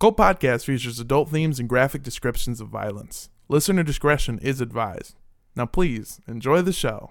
Cult Podcast features adult themes and graphic descriptions of violence. Listener discretion is advised. Now, please enjoy the show.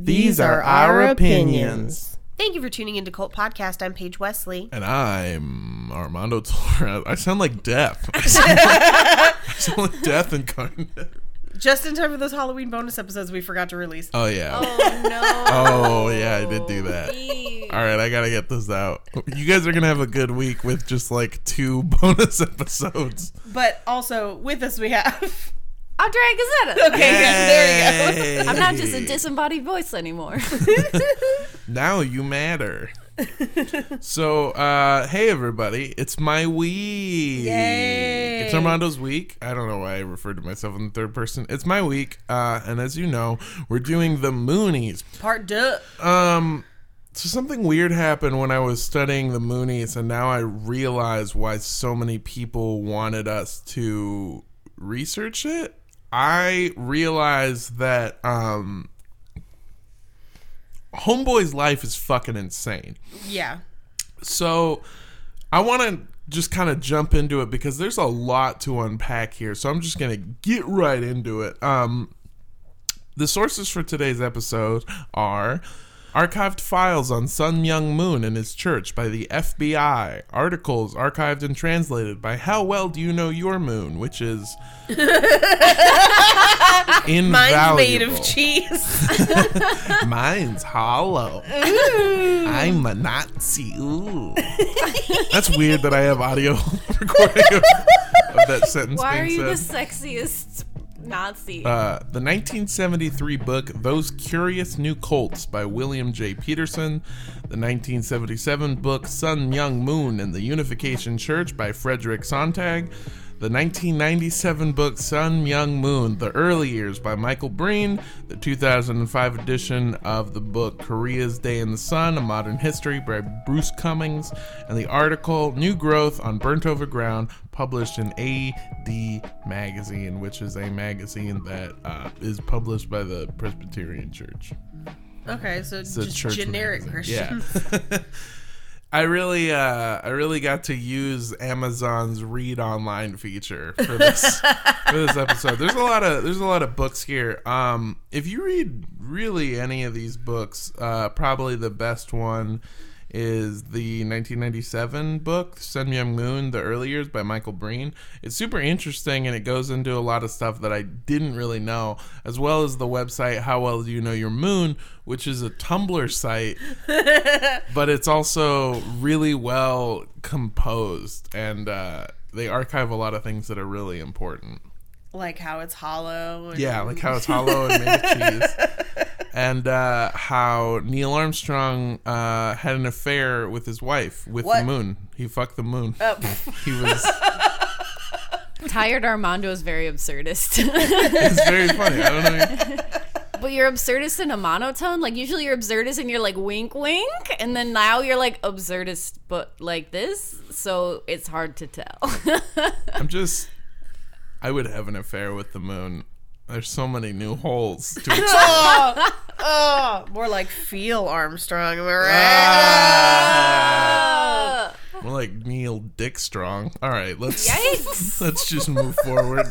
These are our opinions. Thank you for tuning into Cult Podcast. I'm Paige Wesley. And I'm Armando Torres. I sound like death. I sound like, I sound like death incarnate. Just in time for those Halloween bonus episodes we forgot to release. Oh, yeah. Oh no. Oh, yeah, I did do that. All right, I gotta get this out. You guys are gonna have a good week with just like two bonus episodes. But also with us we have Andrea Gazetta. Okay, yeah, there you go. I'm not just a disembodied voice anymore. Now you matter. so, uh, hey everybody, it's my week. Yay. It's Armando's week. I don't know why I referred to myself in the third person. It's my week, uh, and as you know, we're doing the Moonies. part two. Um, so something weird happened when I was studying the Moonies, and now I realize why so many people wanted us to research it. I realized that um, Homeboy's life is fucking insane. Yeah. So I want to just kind of jump into it because there's a lot to unpack here. So I'm just going to get right into it. Um the sources for today's episode are archived files on Sun Myung Moon and his church by the FBI, articles archived and translated by How Well Do You Know Your Moon, which is invaluable. Mine's made of cheese. Mine's hollow. I'm a Nazi. Ooh. That's weird that I have audio recording of, of that sentence Why being are you said. the sexiest Nazi? Uh, the 1973 book Those Curious New Cults by William J. Peterson, the 1977 book Sun Myung Moon and the Unification Church by Frederick Sontag, the 1997 book Sun Myung, Moon, The Early Years by Michael Breen, the 2005 edition of the book Korea's Day in the Sun, A Modern History by Bruce Cumings, and the article New Growth on Burnt Over Ground, published in AD Magazine, which is a magazine that uh, is published by the Presbyterian Church. okay, so It's a just generic magazine. Christian. Yeah. I really, uh, I really got to use Amazon's read online feature for this for this episode. There's a lot of there's a lot of books here. Um, if you read really any of these books, uh, probably the best one is the 1997 book Sun Myung Moon: The Early Years by Michael Breen. It's super interesting and it goes into a lot of stuff that I didn't really know, as well as the website How Well Do You Know Your Moon, which is a Tumblr site but it's also really well composed and uh, they archive a lot of things that are really important like how it's hollow. And yeah like how it's hollow and made of cheese and uh, how neil armstrong uh, had an affair with his wife with the moon he fucked the moon Oh. he was Tired Armando is very absurdist. it's very funny i don't know but you're absurdist in a monotone. Like usually you're absurdist and you're like wink wink, and then now you're like absurdist but like this. So it's hard to tell. i'm just i would have an affair with the moon there's so many new holes to explore. oh, oh, more like feel Armstrong. Am I right? Ah. More like Neil Dick Strong. All right, let's Yikes. let's just move forward.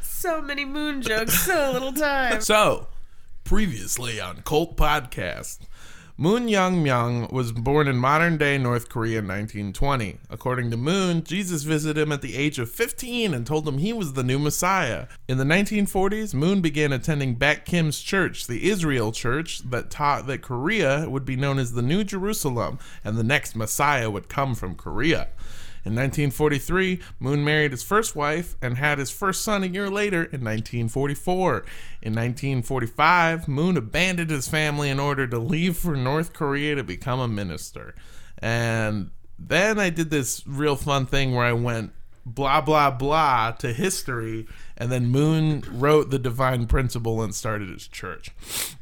So many moon jokes, so little time. So, previously on Cult Podcast, Moon Young Myung was born in modern day North Korea in 1920. According to Moon, Jesus visited him at the age of 15 and told him he was the new Messiah. In the 1940s, Moon began attending Baek Kim's church, the Israel church that taught that Korea would be known as the New Jerusalem and the next Messiah would come from Korea. In 1943, Moon married his first wife and had his first son a year later in 1944. In 1945, Moon abandoned his family in order to leave for North Korea to become a minister. And then I did this real fun thing where I went blah blah blah to history and then moon wrote the divine principle and started his church.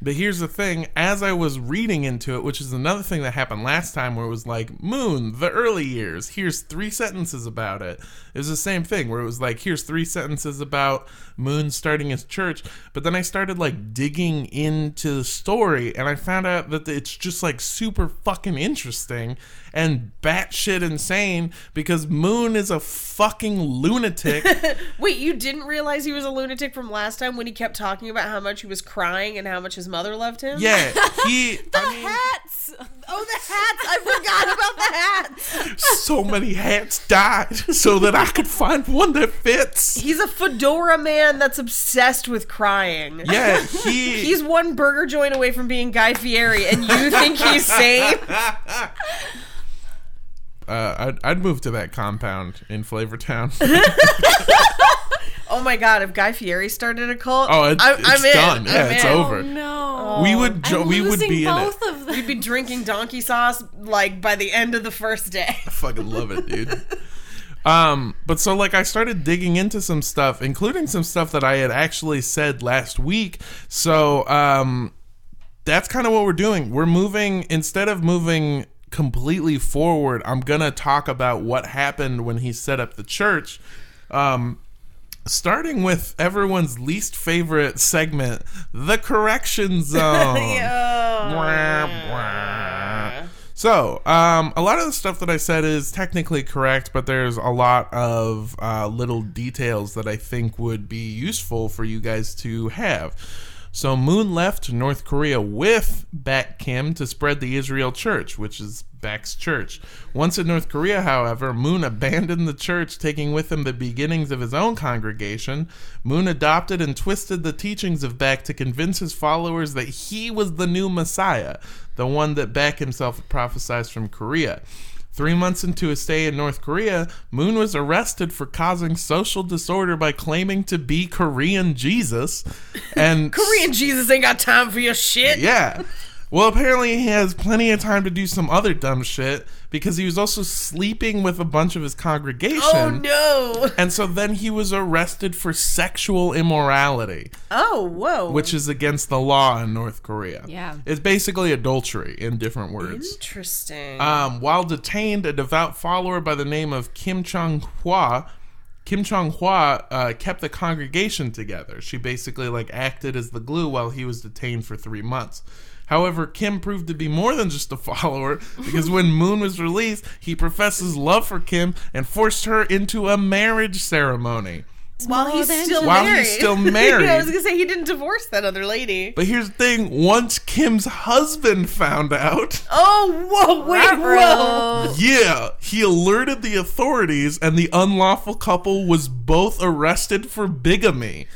But here's the thing as i was reading into it which is another thing that happened last time where it was like moon the early years here's three sentences about it. It was the same thing where it was like here's three sentences about moon starting his church. But then i started like digging into the story and i found out that it's just like super fucking interesting and batshit insane because moon is a fucking lunatic. Wait, you didn't realize he was a lunatic from last time when he kept talking about how much he was crying and how much his mother loved him? yeah he I mean, Hats. Oh, the hats! I forgot about the hats. so many hats died so that I could find one that fits. He's a fedora man that's obsessed with crying. Yeah, he. He's one burger joint away from being Guy Fieri, and you think he's sane? uh, I'd, I'd move to that compound in Flavortown. Oh my god, if Guy Fieri started a cult, Oh, it, I'm, it's I'm in. done. Yeah, I'm it's in. over. No. We would jo- I'm we would losing be in it. of them. We'd be drinking donkey sauce like by the end of the first day. I fucking love it, dude. Um, but so like I started digging into some stuff, including some stuff that I had actually said last week. So um, that's kind of what we're doing. We're moving instead of moving completely forward. I'm gonna talk about what happened when he set up the church. Um, starting with everyone's least favorite segment, the correction zone. So, um, a lot of the stuff that I said is technically correct, but there's a lot of uh, little details that I think would be useful for you guys to have. So, Moon left North Korea with Baek Kim to spread the Israel Church, which is Baek's church. Once in North Korea, however, Moon abandoned the church, taking with him the beginnings of his own congregation. Moon adopted and twisted the teachings of Baek to convince his followers that he was the new Messiah, the one that Baek himself prophesied from Korea. Three months into his stay in North Korea, Moon was arrested for causing social disorder by claiming to be Korean Jesus. And Korean Jesus ain't got time for your shit. yeah. Well, apparently he has plenty of time to do some other dumb shit because he was also sleeping with a bunch of his congregation. Oh no. And so then he was arrested for sexual immorality, Oh whoa. which is against the law in North Korea. Yeah. It's basically adultery in different words. interesting. Um, while detained, a devout follower by the name of Kim Chung Hwa, Kim Chung Hwa uh, kept the congregation together. She basically like acted as the glue while he was detained for three months. However, Kim proved to be more than just a follower because when Moon was released, he professed his love for Kim and forced her into a marriage ceremony. While he's still While married. he's still I was gonna say he didn't divorce that other lady. But here's the thing once Kim's husband found out, Oh whoa! Wait, whoa! Yeah, he alerted the authorities, and the unlawful couple was both arrested for bigamy.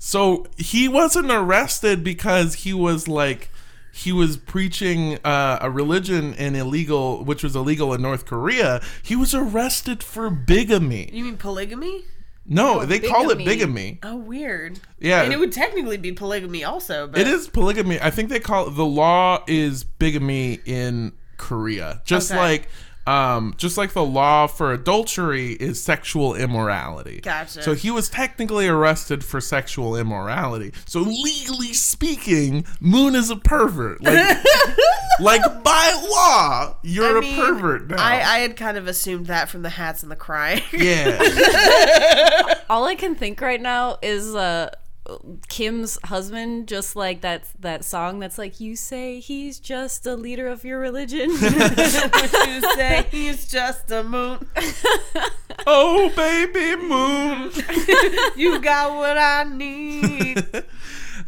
So he wasn't arrested because he was like he was preaching uh, a religion and illegal, which was illegal in North Korea. He was arrested for bigamy. You mean polygamy? No, they call it bigamy. bigamy. Oh, weird. Yeah. and it would technically be polygamy also. But It is polygamy. I think they call it the law is bigamy in Korea. Just Okay. like um just like the law for adultery is sexual immorality. Gotcha. So he was technically arrested for sexual immorality. So legally speaking, Moon is a pervert. Like like by law, you're I a mean, pervert now. I, I had kind of assumed that from the hats and the crying. yeah. All I can think right now is uh Kim's husband, just like that that song that's like, "You say he's just a leader of your religion." you say he's just a moon. oh baby moon. You got what I need.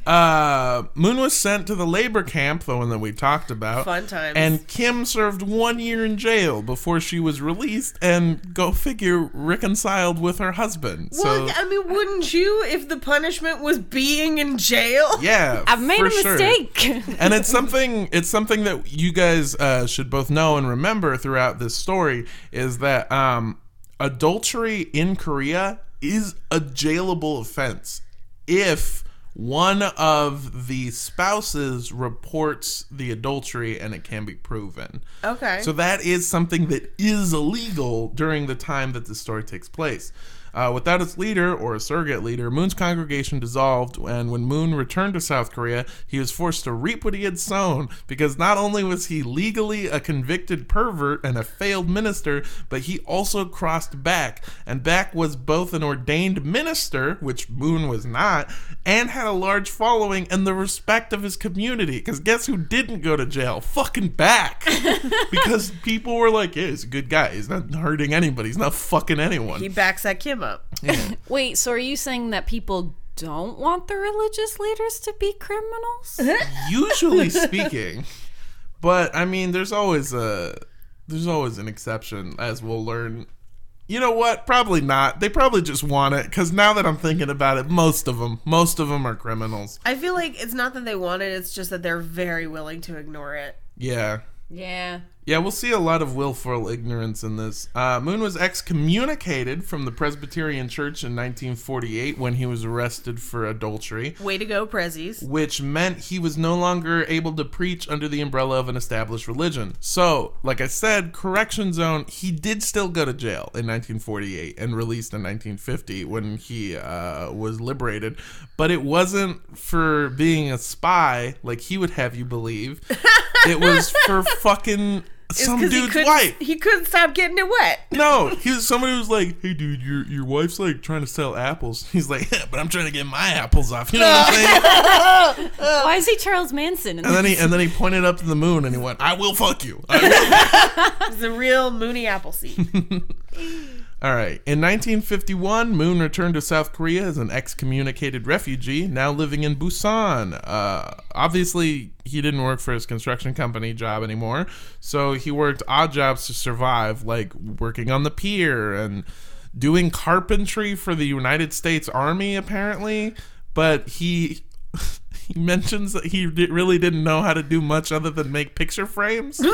Uh, Moon was sent to the labor camp, the one that we talked about. Fun times. And Kim served one year in jail before she was released and, go figure, reconciled with her husband. well, so, I mean, wouldn't you if the punishment was being in jail? yeah, I've made for a sure. mistake. and it's something it's something that you guys uh, should both know and remember throughout this story is that um, adultery in Korea is a jailable offense if one of the spouses reports the adultery and it can be proven. Okay. So that is something that is illegal during the time that the story takes place. Uh, without its leader or a surrogate leader, Moon's congregation dissolved, and when Moon returned to South Korea, he was forced to reap what he had sown because not only was he legally a convicted pervert and a failed minister, but he also crossed Baek. And Baek was both an ordained minister, which Moon was not, and had a large following and the respect of his community. Because guess who didn't go to jail? Fucking Baek. because people were like, yeah, he's a good guy. He's not hurting anybody. He's not fucking anyone. he backs that Kim up. Wait, so are you saying that people don't want the religious leaders to be criminals? usually speaking but i mean there's always a there's always an exception as we'll learn you know what probably not they probably just want it because now that i'm thinking about it most of them most of them are criminals I feel like it's not that they want it, it's just that they're very willing to ignore it. yeah yeah. Yeah we'll see a lot of willful ignorance in this uh, moon was excommunicated from the presbyterian church in 1948 when he was arrested for adultery Way to go, Prezzies. which meant he was no longer able to preach under the umbrella of an established religion. So, like I said, correction zone, he did still go to jail in 1948 and released in 1950 when he uh, was liberated, but it wasn't for being a spy like he would have you believe. it was for fucking It's some 'cause he dude's couldn't- wife. He couldn't stop getting it wet. No, he was somebody who was like, "Hey, dude, your your wife's like trying to sell apples." He's like, yeah, "But I'm trying to get my apples off." You know what I'm saying? Why is he Charles Manson? And then he and then he pointed up to the moon and he went, "I will fuck you." Will." It's a real Mooney Appleseed. All right. In 1951, Moon returned to South Korea as an excommunicated refugee, now living in Busan. Uh, obviously, he didn't work for his construction company job anymore, so he worked odd jobs to survive, like working on the pier and doing carpentry for the United States Army, apparently. But he. He mentions that he di- really didn't know how to do much other than make picture frames.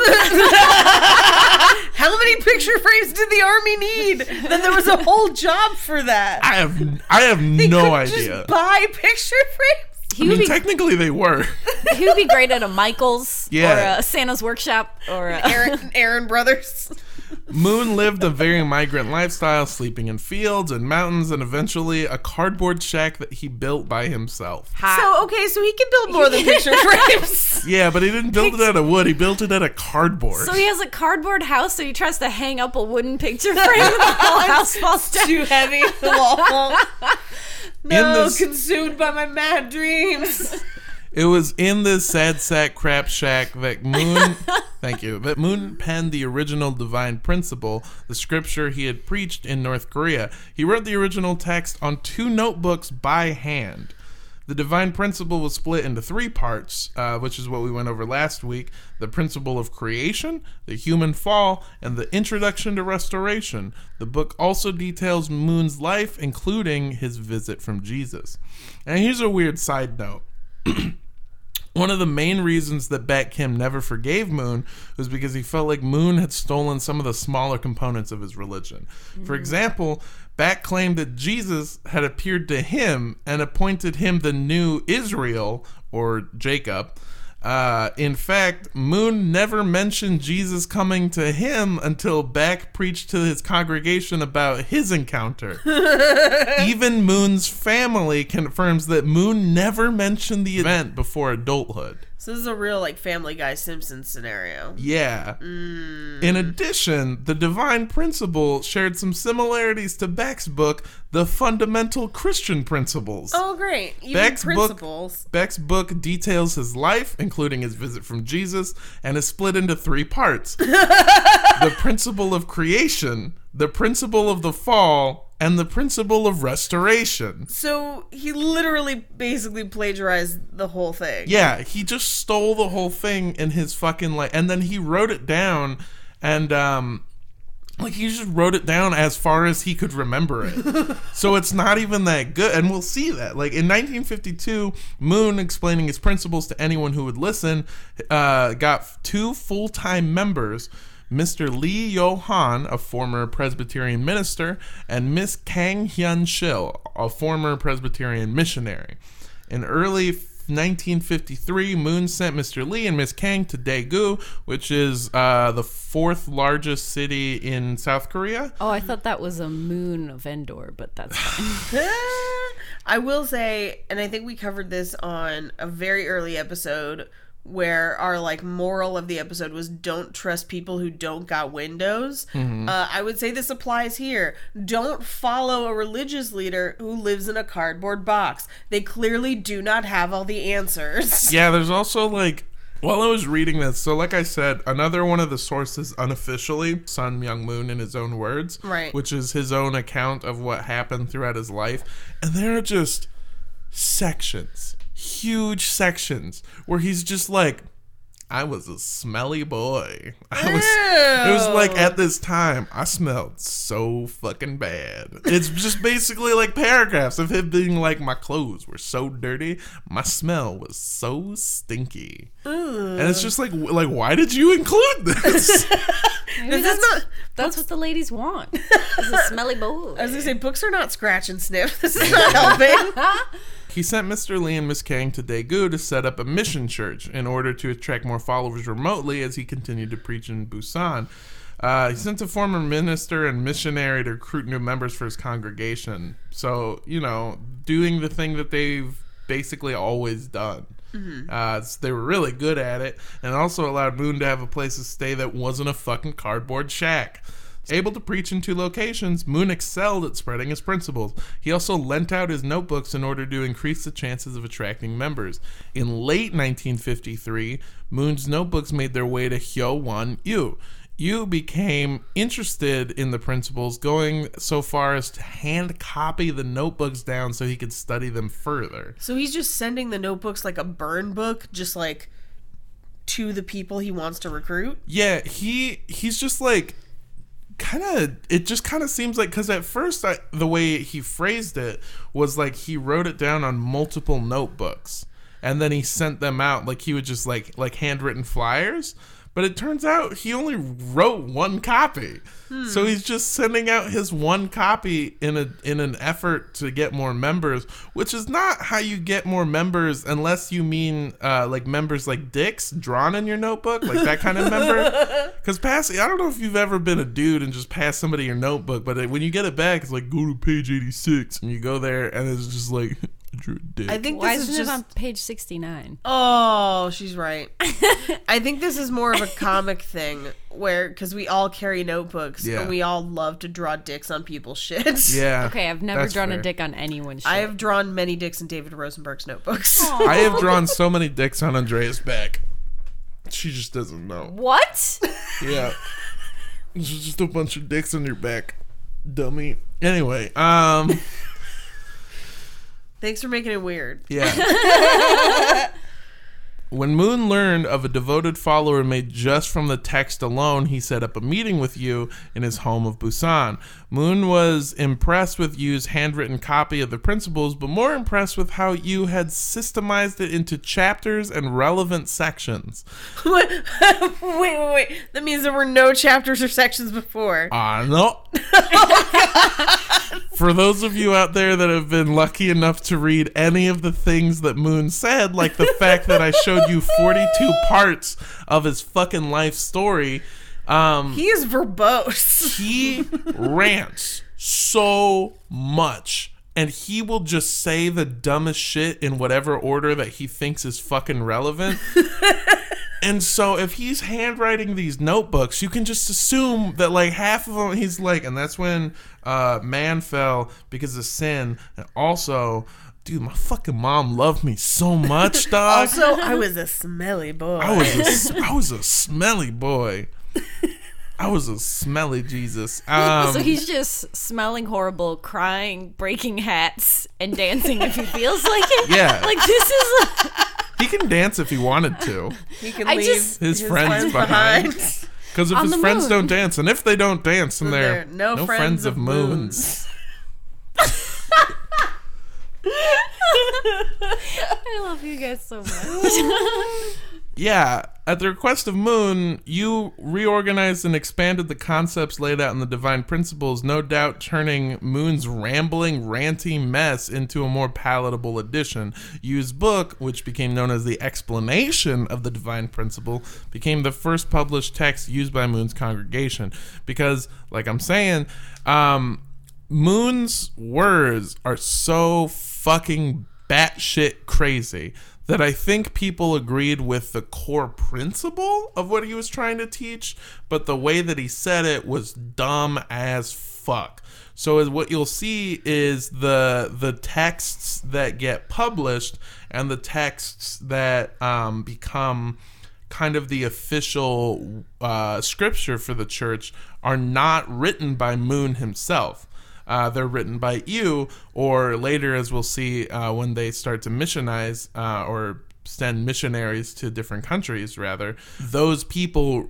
How many picture frames did the army need? Then there was a whole job for that. I have I have They no couldn't idea. Just buy picture frames. he I would mean, be technically they were. he would be great at a Michaels Yeah. or a Santa's workshop or a, Aaron, Aaron Brothers. Moon lived a very migrant lifestyle, sleeping in fields and mountains, and eventually a cardboard shack that he built by himself. So okay, so he can build more than picture frames. Yeah, but he didn't build it out of wood. He built it out of cardboard. So he has a cardboard house, so he tries to hang up a wooden picture frame, and the whole house falls down. Too heavy. The wall. No, this- consumed by my mad dreams. It was in this sad sack crap shack that Moon, thank you, that Moon penned the original divine principle, the scripture he had preached in North Korea. He wrote the original text on two notebooks by hand. The divine principle was split into three parts, uh, which is what we went over last week the principle of creation, the human fall, and the introduction to restoration. The book also details Moon's life, including his visit from Jesus. And here's a weird side note. One of the main reasons that Baek Kim never forgave Moon was because he felt like Moon had stolen some of the smaller components of his religion. For mm. example, Baek claimed that Jesus had appeared to him and appointed him the new Israel, or Jacob. Uh, in fact, Moon never mentioned Jesus coming to him until Baek preached to his congregation about his encounter. Even Moon's family confirms that Moon never mentioned the event before adulthood. So this is a real like Family Guy Simpsons scenario. Yeah. Mm. In addition, the divine principle shared some similarities to Baek's book, The Fundamental Christian Principles. Oh great. Even Baek's book- Baek's book details his life, including his visit from Jesus, and is split into three parts the principle of creation, the principle of the fall, and the principle of restoration. So he literally basically plagiarized the whole thing. Yeah, he just stole the whole thing in his fucking like, and then he wrote it down, and um, like he just wrote it down as far as he could remember it. so it's not even that good, and we'll see that. Like in 1952, Moon explaining his principles to anyone who would listen, uh, got two full time members. Mr. Lee Yo Han, a former Presbyterian minister, and Miss Kang Hyun Shil, a former Presbyterian missionary. In early 1953, Moon sent Mr. Lee and Miss Kang to Daegu, which is uh, the fourth largest city in South Korea. Oh, I thought that was a moon of Endor, but that's fine. I will say, and I think we covered this on a very early episode where our like moral of the episode was don't trust people who don't got windows. Uh, I would say this applies here. Don't follow a religious leader who lives in a cardboard box. They clearly do not have all the answers. Yeah, there's also like while I was reading this, so like I said, another one of the sources unofficially, Sun Myung Moon in his own words, Right. which is his own account of what happened throughout his life, and there are just sections, huge sections where he's just like I was a smelly boy. I was it was like at this time I smelled so fucking bad. It's just basically like paragraphs of him being like my clothes were so dirty, my smell was so stinky. And it's just like like why did you include this? Maybe This is that's, not- that's what the ladies want. It's a smelly boy. I was gonna say books are not scratch and sniff. This is not helping. He sent Mr. Lee and Miss Kang to Daegu to set up a mission church in order to attract more followers remotely as he continued to preach in Busan. Uh, he sent a former minister and missionary to recruit new members for his congregation. So, you know, doing the thing that they've basically always done. Uh, s- they were really good at it, and also allowed Moon to have a place to stay that wasn't a fucking cardboard shack. Able to preach in two locations, Moon excelled at spreading his principles. He also lent out his notebooks in order to increase the chances of attracting members. In late 1953, Moon's notebooks made their way to Hyo Won Yu. Yu became interested in the principles, going so far as to hand copy the notebooks down so he could study them further. So he's just sending the notebooks like a burn book, just like to the people he wants to recruit. Yeah, he he's just like kind of it just kind of seems like cuz at first I, the way he phrased it was like he wrote it down on multiple notebooks and then he sent them out like he would just like like handwritten flyers but it turns out he only wrote one copy. So he's just sending out his one copy in a in an effort to get more members, which is not how you get more members unless you mean uh, like members like dicks drawn in your notebook, like that kind of member. Because passing, I don't know if you've ever been a dude and just pass somebody your notebook, but when you get it back, it's like go to page eighty six, and you go there, and it's just like drew dick. I think Why this isn't is it just. on page 69? Oh, she's right. I think this is more of a comic thing where, because we all carry notebooks Yeah. and we all love to draw dicks on people's shit. yeah. Okay, I've never that's drawn fair. a dick on anyone's shit. I have drawn many dicks in David Rosenberg's notebooks. I have drawn so many dicks on Andrea's back. She just doesn't know. What? Yeah. It's just a bunch of dicks on your back. Dummy. Anyway, um Thanks for making it weird. Yeah. when Moon learned of a devoted follower made just from the text alone, he set up a meeting with Yu in his home of Busan. Moon was impressed with Yu's handwritten copy of the principles, but more impressed with how Yu had systemized it into chapters and relevant sections. wait, wait, wait. That means there were no chapters or sections before. Ah, no. For those of you out there that have been lucky enough to read any of the things that Moon said, like the fact that I showed you 42 parts of his fucking life story, um, He is verbose. he rants so much. And he will just say the dumbest shit in whatever order that he thinks is fucking relevant. And so if he's handwriting these notebooks, you can just assume that like half of them he's like, and that's when uh, man fell because of sin. And also, dude, my fucking mom loved me so much, dog. Also, I was a smelly boy. I was a, I was a smelly boy. I was a smelly Jesus. Um, so he's just smelling horrible, crying, breaking hats, and dancing if he feels like it. Yeah. Like this is. he can dance if he wanted to, he can I leave just- His friends behind. because if On his the friends moon. don't dance, and if they don't dance, then Then they're they're no friends of of moons. I love you guys so much. Yeah, At the request of Moon, Yu reorganized and expanded the concepts laid out in the Divine Principles, no doubt turning Moon's rambling, ranty mess into a more palatable edition. Yu's book, which became known as the Explanation of the Divine Principle, became the first published text used by Moon's congregation. Because, like I'm saying, um, Moon's words are so fucking batshit crazy that I think people agreed with the core principle of what he was trying to teach, but the way that he said it was dumb as fuck. So what you'll see is the the texts that get published and the texts that um, become kind of the official uh, scripture for the church are not written by Moon himself. Uh, they're written by Yu, or later, as we'll see, uh, when they start to missionize uh, or send missionaries to different countries, rather, those people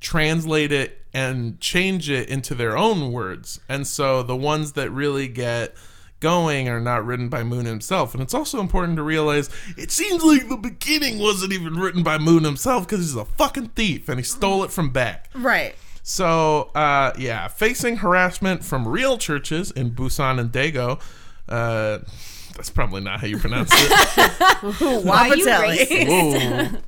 translate it and change it into their own words. And so the ones that really get going are not written by Moon himself. And it's also important to realize it seems like the beginning wasn't even written by Moon himself because he's a fucking thief and he stole it from Baek. Right. So, uh, yeah, facing harassment from real churches in Busan and Dago. Uh, that's probably not how you pronounce it. Why are you racist?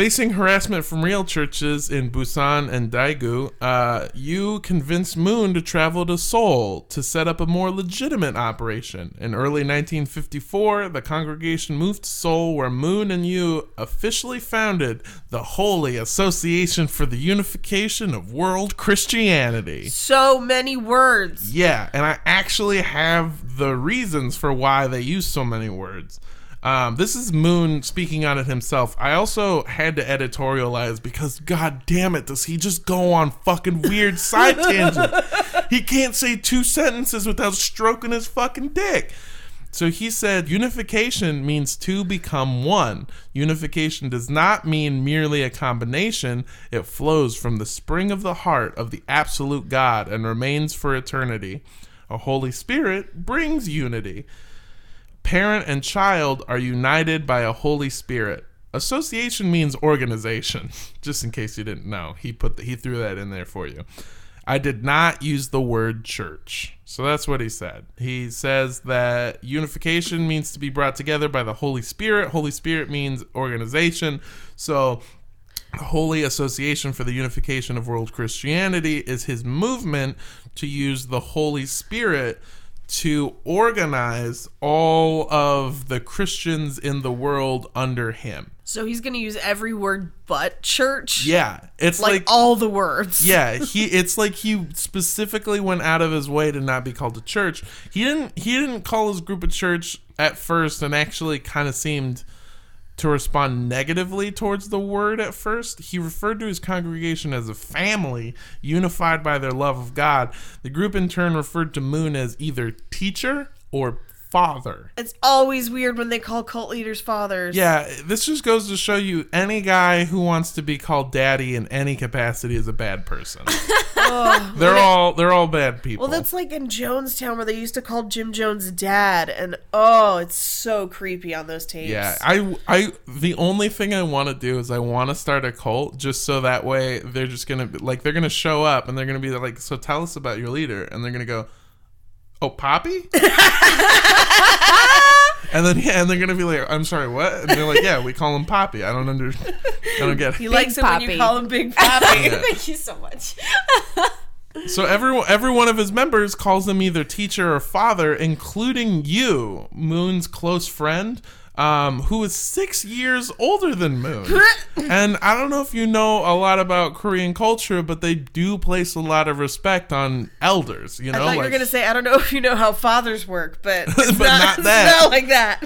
Facing harassment from real churches in Busan and Daegu, uh, Yu convinced Moon to travel to Seoul to set up a more legitimate operation. In early 1954, the congregation moved to Seoul, where Moon and Yu officially founded the Holy Association for the Unification of World Christianity. So many words. Yeah, and I actually have the reasons for why they use so many words. Um, this is Moon speaking on it himself. I also had to editorialize because, god damn it, does he just go on fucking weird side tangents? He can't say two sentences without stroking his fucking dick. So he said unification means two become one. Unification does not mean merely a combination, it flows from the spring of the heart of the absolute God and remains for eternity. A Holy Spirit brings unity. Parent and child are united by a Holy Spirit. Association means organization. Just in case you didn't know, he put the, he threw that in there for you. I did not use the word church. So that's what he said. He says that unification means to be brought together by the Holy Spirit. Holy Spirit means organization. So Holy Association for the Unification of World Christianity is his movement to use the Holy Spirit to organize all of the Christians in the world under him. So he's going to use every word but church. Yeah, it's Like, like, all the words. yeah, he it's like he specifically went out of his way to not be called a church. He didn't he didn't call his group a church at first and actually kind of seemed to respond negatively towards the word at first. He referred to his congregation as a family unified by their love of God. The group in turn referred to Moon as either teacher or father. It's always weird when they call cult leaders fathers. Yeah, this just goes to show you any guy who wants to be called daddy in any capacity is a bad person. they're all they're all bad people. Well, that's like in Jonestown where they used to call Jim Jones dad, and oh, it's so creepy on those tapes. yeah, I I the only thing I want to do is I want to start a cult just so that way they're just gonna be, like they're gonna show up and they're gonna be like, so tell us about your leader, and they're gonna go, oh Poppy. And then yeah, and they're gonna be like, "I'm sorry, what?" And they're like, "Yeah, we call him Poppy." I don't under, I don't get He likes it when you call him Big Pappy. Yeah. Thank you so much. So every every one of his members calls him either teacher or father, including Yu, Moon's close friend, um, who is six years older than Moon. and I don't know if you know a lot about Korean culture, but they do place a lot of respect on elders. You I know, thought you were gonna say I don't know if you know how fathers work, but it's But not, not that. not like that.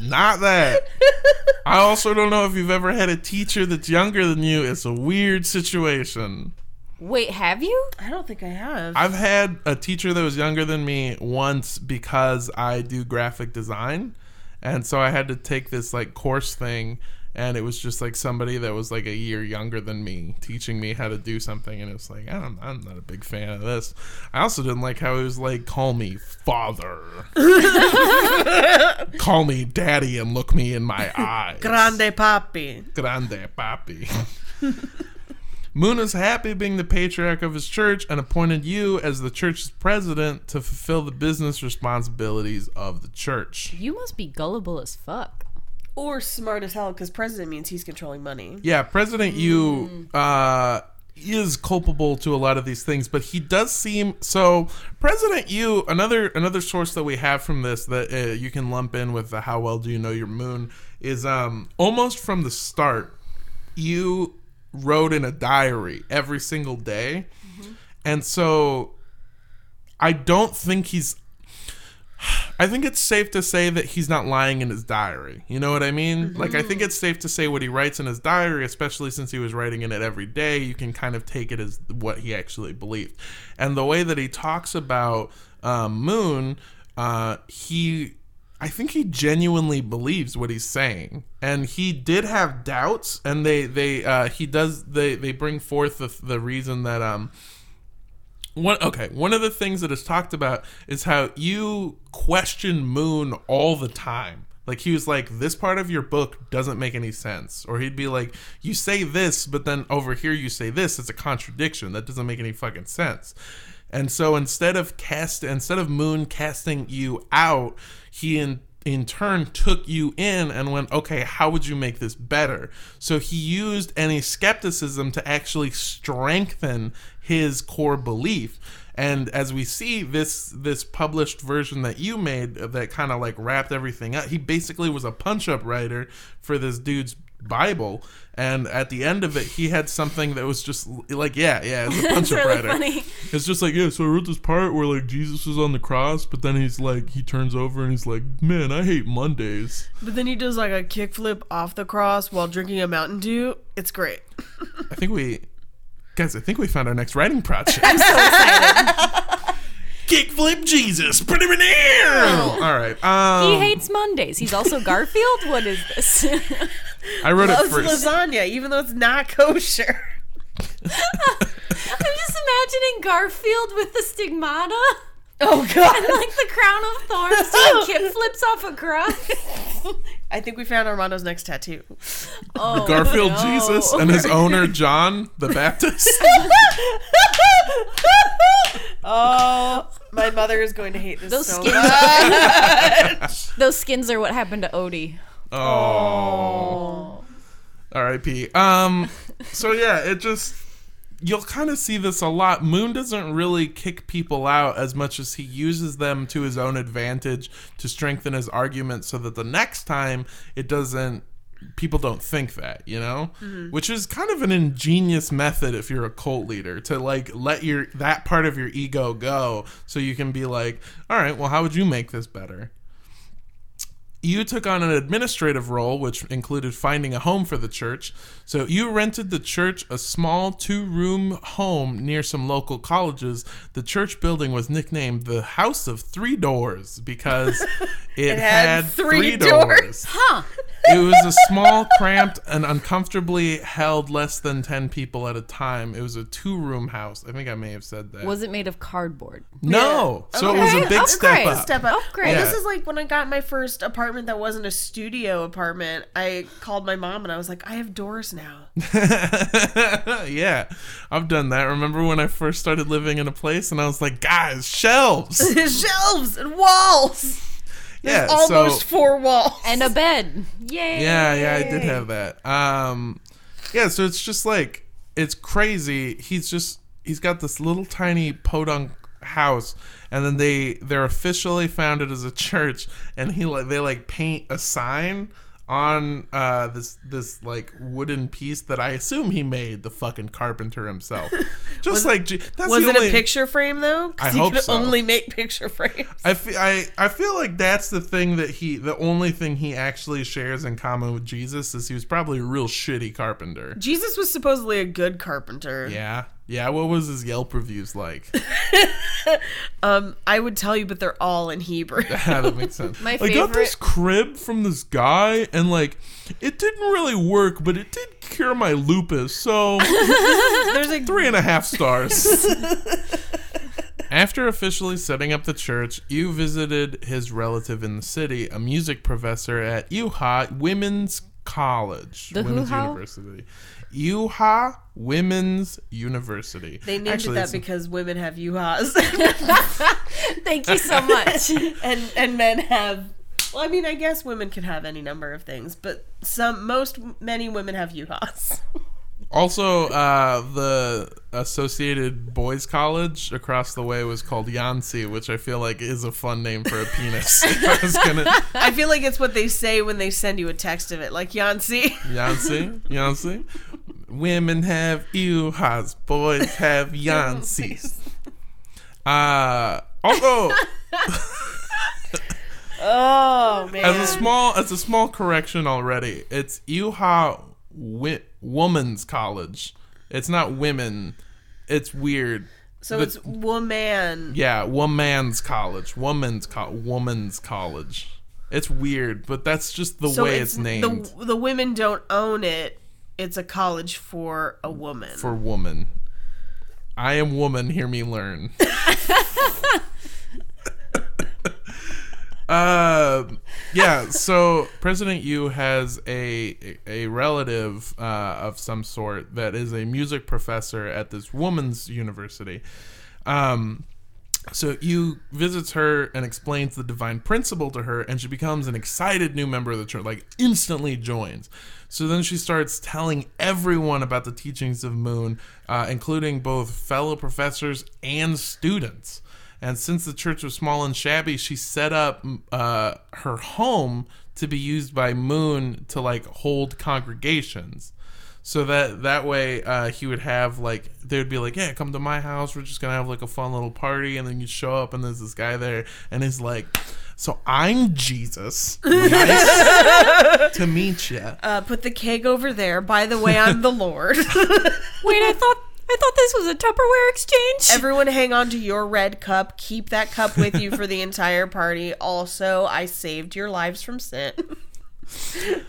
Not that. I also don't know if you've ever had a teacher that's younger than you. It's a weird situation. Wait, have you? I don't think I have. I've had a teacher that was younger than me once because I do graphic design. And so I had to take this like course thing and it was just like somebody that was like a year younger than me teaching me how to do something, and it was like I don't, I'm not a big fan of this. I also didn't like how he was like, "Call me father, call me daddy, and look me in my eyes." Grande papi. Grande papi. Moon is happy being the patriarch of his church and appointed Yu as the church's president to fulfill the business responsibilities of the church. You must be gullible as fuck. Or smart as hell, because president means he's controlling money. Yeah, President Yu uh, is culpable to a lot of these things, but he does seem so. President Yu, another another source that we have from this that uh, you can lump in with the "How well do you know your moon?" is um almost from the start. Yu wrote in a diary every single day, and so I don't think he's. I think it's safe to say that he's not lying in his diary. You know what I mean? Like, I think it's safe to say what he writes in his diary, especially since he was writing in it every day. You can kind of take it as what he actually believed. And the way that he talks about um, Moon, uh, he. I think he genuinely believes what he's saying, and he did have doubts. And they, they, uh, he does. They, they bring forth the, the reason that um, one okay one of the things that is talked about is how Yu question moon all the time like he was like this part of your book doesn't make any sense or he'd be like you say this but then over here you say this it's a contradiction that doesn't make any fucking sense and so instead of cast instead of moon casting Yu out he in in turn took Yu in and went, okay, how would you make this better? So he used any skepticism to actually strengthen his core belief. And as we see this this published version that Yu made that kind of like wrapped everything up, he basically was a punch up writer for this dude's Bible. And at the end of it, he had something that was just like, yeah, yeah, it's a punch up really writer. funny. It's just like, yeah, so I wrote this part where like Jesus was on the cross, but then he's like, he turns over and he's like, man, I hate Mondays. But then he does like a kickflip off the cross while drinking a Mountain Dew. It's great. I think we, guys, I think we found our next writing project. I'm so excited. Kickflip Jesus, put him in the air. All right. Um, he hates Mondays. He's also Garfield. What is this? I wrote it Loves first. lasagna, even though it's not kosher. I'm just imagining Garfield with the stigmata Oh god. and like the crown of thorns doing kip flips off a cross. I think we found Armando's next tattoo. Oh, Garfield no. Jesus and his owner John the Baptist. oh, my mother is going to hate this Those so skins- much. Those skins are what happened to Odie. Oh. R.I.P. Um. So yeah, it just you'll kind of see this a lot. Moon doesn't really kick people out as much as he uses them to his own advantage to strengthen his argument, so that the next time it doesn't. People don't think that, you know, mm-hmm. which is kind of an ingenious method if you're a cult leader to like let your that part of your ego go, so you can be like, all right, well, how would you make this better? You took on an administrative role, which included finding a home for the church. So Yu rented the church a small two room home near some local colleges. The church building was nicknamed the House of Three Doors because it, had, had three, three doors. doors. Huh. It was a small, cramped, and uncomfortably held less than 10 people at a time. It was a two room house. I think I may have said that. Was it made of cardboard? no. So it was a big oh, step great. up. Step up. Oh. Well, Yeah. This is like when I got my first apartment that wasn't a studio apartment. I called my mom and I was like, I have doors now. yeah, I've done that. Remember when I first started living in a place and I was like, guys, shelves. Shelves and walls. Yeah, Almost so four walls. And a bed. Yay. yeah, yeah, I did have that. Um, yeah, so it's just like it's crazy. He's just he's got this little tiny podunk house, and then they they're officially founded as a church, and he like they like paint a sign on uh this this like wooden piece that I assume he made the fucking carpenter himself. Just like G- that's Was it only, a picture frame though? I he hope could so. only make picture frames. I feel, I, I feel like that's the thing that he the only thing he actually shares in common with Jesus is he was probably a real shitty carpenter. Jesus was supposedly a good carpenter. Yeah. Yeah, what was his Yelp reviews like? Um, I would tell you, but they're all in Hebrew. Yeah, that makes sense. My I got this crib from this guy, and like, it didn't really work, but it did cure my lupus. So There's a three and a half stars. After officially setting up the church, Yu visited his relative in the city, a music professor at UHA Women's College, The Women's Hoo-Ha? University. UHA Women's University. They named Actually, it that because women have yuhas Thank you so much. and and men have. Well, I mean, I guess women can have any number of things, but some, most, many women have yuhas. Also, uh, the Associated Boys College across the way was called Yansi, which I feel like is a fun name for a penis. I was gonna I feel like it's what they say when they send you a text of it, like Yancy. Yansi, Yansi. Women have uhas, boys have Yansis. Uh, although Oh man! as a small as a small correction already, it's Uha wi- Woman's College. It's not women. It's weird. so it's woman. Yeah, woman's college, woman's co- woman's college. It's weird, but that's just the So way it's, named The, the women don't own it. It's a college for a woman. for woman. I am woman. Hear me learn. uh, yeah. So President Yu has a a relative uh, of some sort that is a music professor at this woman's university. Um, so Yu visits her and explains the divine principle to her, and she becomes an excited new member of the church, like instantly joins. So then she starts telling everyone about the teachings of Moon, uh, including both fellow professors and students. And since the church was small and shabby, she set up uh, her home to be used by Moon to like hold congregations so that that way uh, he would have like they would be like yeah come to my house we're just gonna have like a fun little party and then you show up and there's this guy there and he's like so i'm jesus nice to meet you uh, put the keg over there. By the way, I'm the Lord. Wait, I thought I thought this was a Tupperware exchange. Everyone, hang on to your red cup. Keep that cup with you for the entire party. Also, I saved your lives from sin.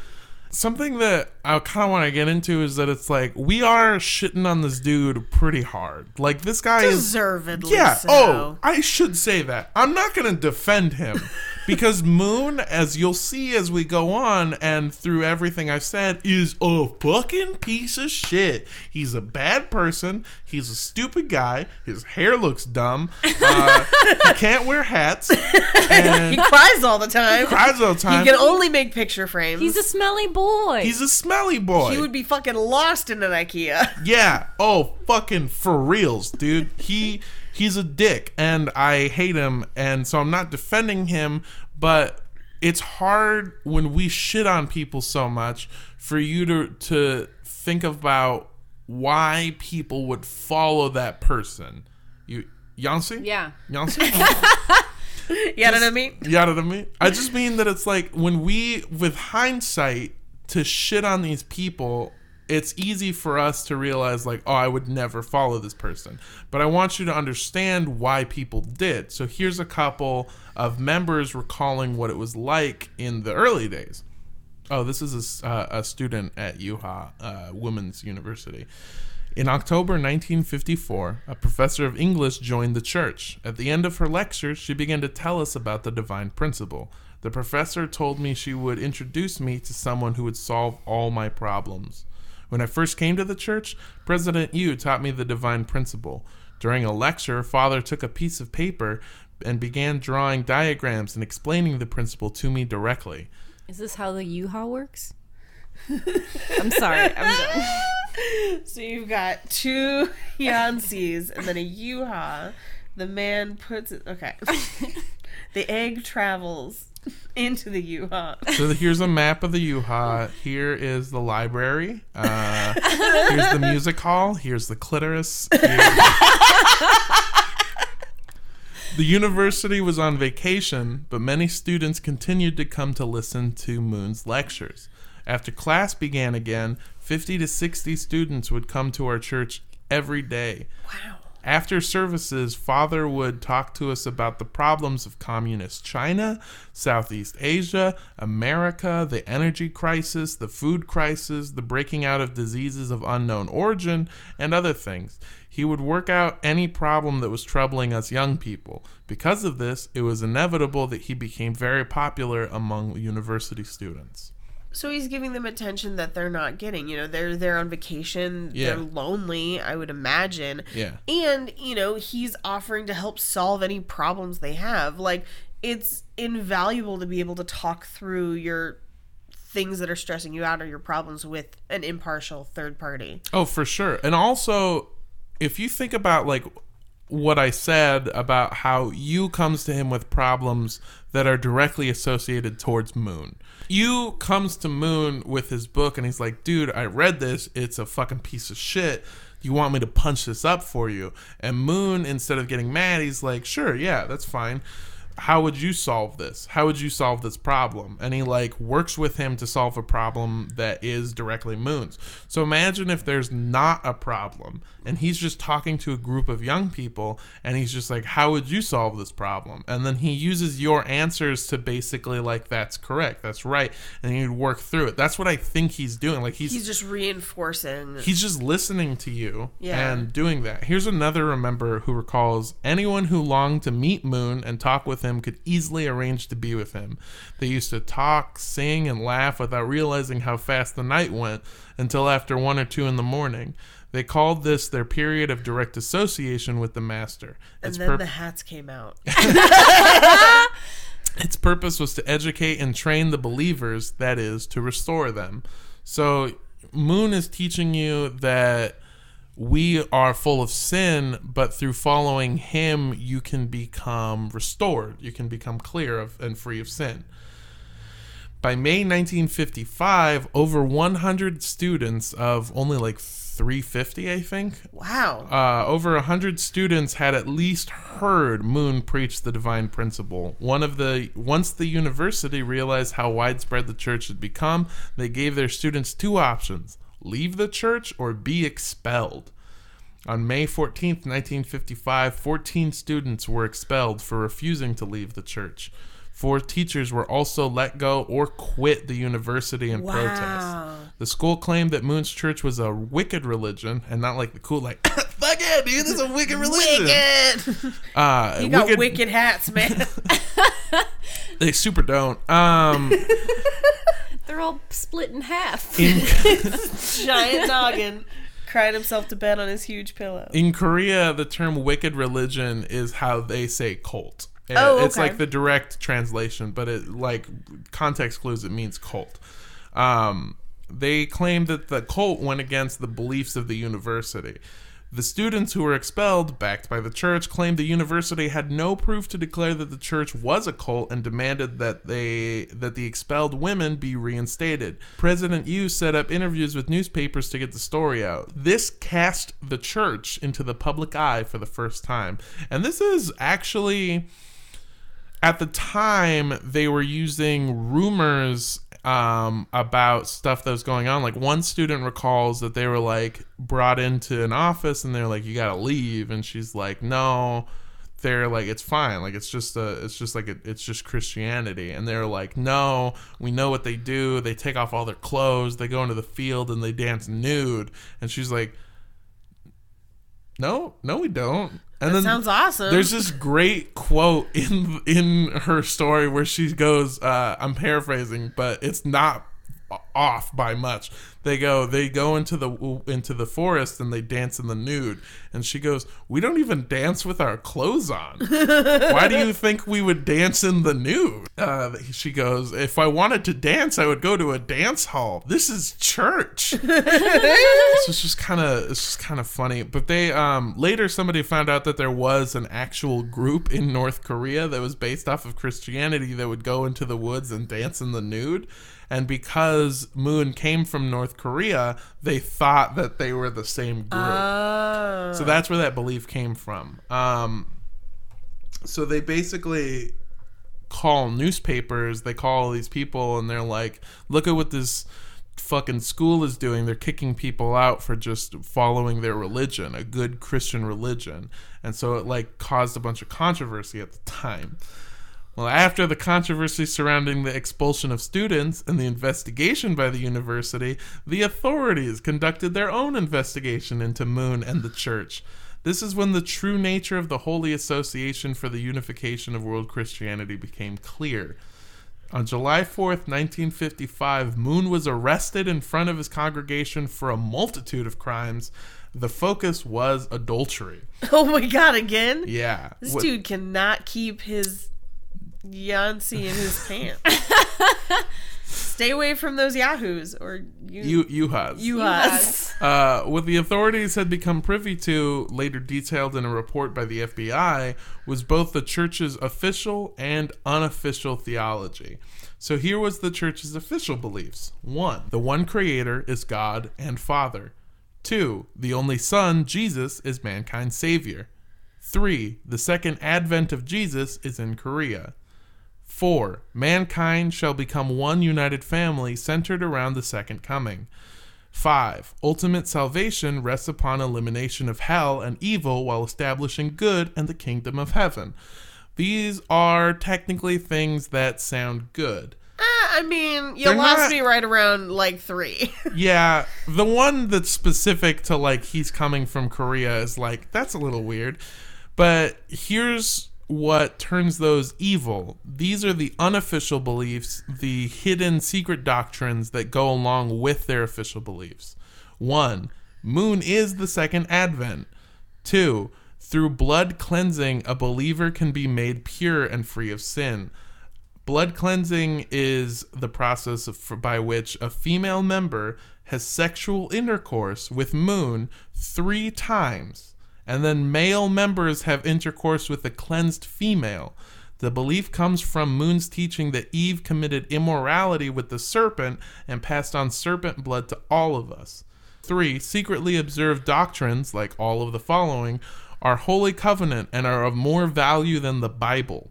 something that i kind of want to get into is that it's like we are shitting on this dude pretty hard like this guy is Deservedly Yeah. so. Oh, I should say that. I'm not going to defend him because Moon, as you'll see as we go on and through everything I've said, is a fucking piece of shit. He's a bad person. He's a stupid guy. His hair looks dumb. Uh, he can't wear hats. He cries all the time. cries all the time. He can only make picture frames. He's a smelly boy. He's a smelly boy. he would be fucking lost in an IKEA. Yeah. Oh, fucking for reals, dude. He he's a dick and I hate him and so I'm not defending him, but it's hard when we shit on people so much for you to to think about why people would follow that person. You Yancy? yeah. Yancy? You know what I mean? You know what I mean? I just mean that it's like when we, with hindsight, to shit on these people, it's easy for us to realize, like, oh, I would never follow this person. But I want you to understand why people did. So here's a couple of members recalling what it was like in the early days. Oh, this is a uh, a, student at Ewha, uh, Women's University. In October 1954, a professor of English joined the church. At the end of her lecture, she began to tell us about the divine principle. The professor told me she would introduce me to someone who would solve all my problems. When I first came to the church, President Yu taught me the divine principle. During a lecture, Father took a piece of paper and began drawing diagrams and explaining the principle to me directly. Is this how the U-Haul works? I'm sorry. I'm. So you've got two Yanceys and then a Yuha. The man puts it. Okay. the egg travels into the Yuha. So here's a map of the UHA. Here is the library. Uh, here's the music hall. Here's the clitoris. Here- the university was on vacation, but many students continued to come to listen to Moon's lectures. After class began again, 50 to 60 students would come to our church every day. Wow. After services, Father would talk to us about the problems of communist China, Southeast Asia, America, the energy crisis, the food crisis, the breaking out of diseases of unknown origin, and other things. He would work out any problem that was troubling us young people. Because of this, it was inevitable that he became very popular among university students. So he's giving them attention that they're not getting. You know, they're they're on vacation, Yeah. they're lonely, I would imagine. Yeah. And, you know, he's offering to help solve any problems they have. Like it's invaluable to be able to talk through your things that are stressing you out or your problems with an impartial third party. Oh, for sure. And also, if you think about like what I said about how you comes to him with problems that are directly associated towards Moon. You comes to Moon with his book and he's like, "Dude, I read this. It's a fucking piece of shit. You want me to punch this up for you?" And Moon instead of getting mad, he's like, "Sure, yeah, that's fine." How would you solve this? How would you solve this problem? And he like works with him to solve a problem that is directly Moon's. So imagine if there's not a problem and he's just talking to a group of young people and he's just like, How would you solve this problem? And then he uses your answers to basically like that's correct, that's right. And he'd work through it. That's what I think he's doing. Like he's He's just reinforcing He's just listening to you Yeah. and doing that. Here's another remember who recalls anyone who longed to meet Moon and talk with him could easily arrange to be with him. They used to talk, sing, and laugh without realizing how fast the night went until after one or two in the morning. They called this their period of direct association with the master. and Its then pur- the hats came out. its purpose was to educate and train the believers, that is, to restore them. So, Moon is teaching you that we are full of sin, but through following him, you can become restored. You can become clear of and free of sin. By May 1955, over 100 students of only like 350, I think, Wow. uh, over 100 students had at least heard Moon preach the divine principle. One of the once the university realized how widespread the church had become, they gave their students two options: leave the church or be expelled. On May 14th, 1955, 14 students were expelled for refusing to leave the church. Four teachers were also let go or quit the university in protest. The school claimed that Moon's church was a wicked religion and not like the cool, like, fuck yeah, dude, this is a wicked religion. Wicked. Uh, you got wicked, wicked hats, man. They super don't. Um, They're all split in half. in, Giant noggin. Crying himself to bed on his huge pillow. in Korea, the term wicked religion is how they say cult. Uh, Oh, It's like the direct translation, but it like context clues it means cult. Um, they claim that the cult went against the beliefs of the university. The students who were expelled, backed by the church, claimed the university had no proof to declare that the church was a cult and demanded that they that the expelled women be reinstated. President Yu set up interviews with newspapers to get the story out. This cast the church into the public eye for the first time. And this is actually at the time they were using rumors um, about stuff that was going on. Like one student recalls that they were like brought into an office and they're like, "You gotta leave," and she's like, "No." They're like, "It's fine. Like it's just a, it's just like a, it's just Christianity." And they're like, "No, we know what they do. They take off all their clothes. They go into the field and they dance nude." And she's like, "No, no, we don't." And That sounds awesome. there's this great quote in in her story where she goes, uh, I'm paraphrasing, but it's not off by much. They go they go into the into the forest and they dance in the nude, and she goes, "We don't even dance with our clothes on. Why do you think we would dance in the nude?" Uh, she goes, "If I wanted to dance, I would go to a dance hall. This is church." so it's just kind of it's just kind of funny but they um later somebody found out that there was an actual group in north korea that was based off of christianity that would go into the woods and dance in the nude and because moon came from north korea they thought that they were the same group Oh. so that's where that belief came from. Um, so they basically call newspapers, they call these people, and they're like, look at what this fucking school is doing. They're kicking people out for just following their religion, a good Christian religion. And so it like caused a bunch of controversy at the time. Well, after the controversy surrounding the expulsion of students and the investigation by the university, the authorities conducted their own investigation into Moon and the church. This is when the true nature of the Holy Association for the Unification of World Christianity became clear. On July 4th, 1955, Moon was arrested in front of his congregation for a multitude of crimes. The focus was adultery. Oh my god, again? Yeah. This What- dude cannot keep his Yancey in his pants. Stay away from those yahoos or you you you has. you us. Uh, what the authorities had become privy to, later detailed in a report by the FBI, was both the church's official and unofficial theology. So here was the church's official beliefs. One, the one creator is God and Father. Two, the only Son, Jesus, is mankind's Savior. Three, the second advent of Jesus is in Korea. 4. Mankind shall become one united family centered around the second coming. 5. Ultimate salvation rests upon elimination of hell and evil while establishing good and the kingdom of heaven. These are technically things that sound good. Ah, I mean, you They're lost not- me right around like three. Yeah, the one that's specific to like he's coming from Korea is like that's a little weird. But here's what turns those evil. These are the unofficial beliefs, the hidden secret doctrines that go along with their official beliefs. 1. Moon is the second advent. 2. Through blood cleansing, a believer can be made pure and free of sin. Blood cleansing is the process of, by which a female member has sexual intercourse with Moon three times, and then male members have intercourse with a cleansed female. The belief comes from Moon's teaching that Eve committed immorality with the serpent and passed on serpent blood to all of us. 3. Secretly observed doctrines, like all of the following, are holy covenant and are of more value than the Bible.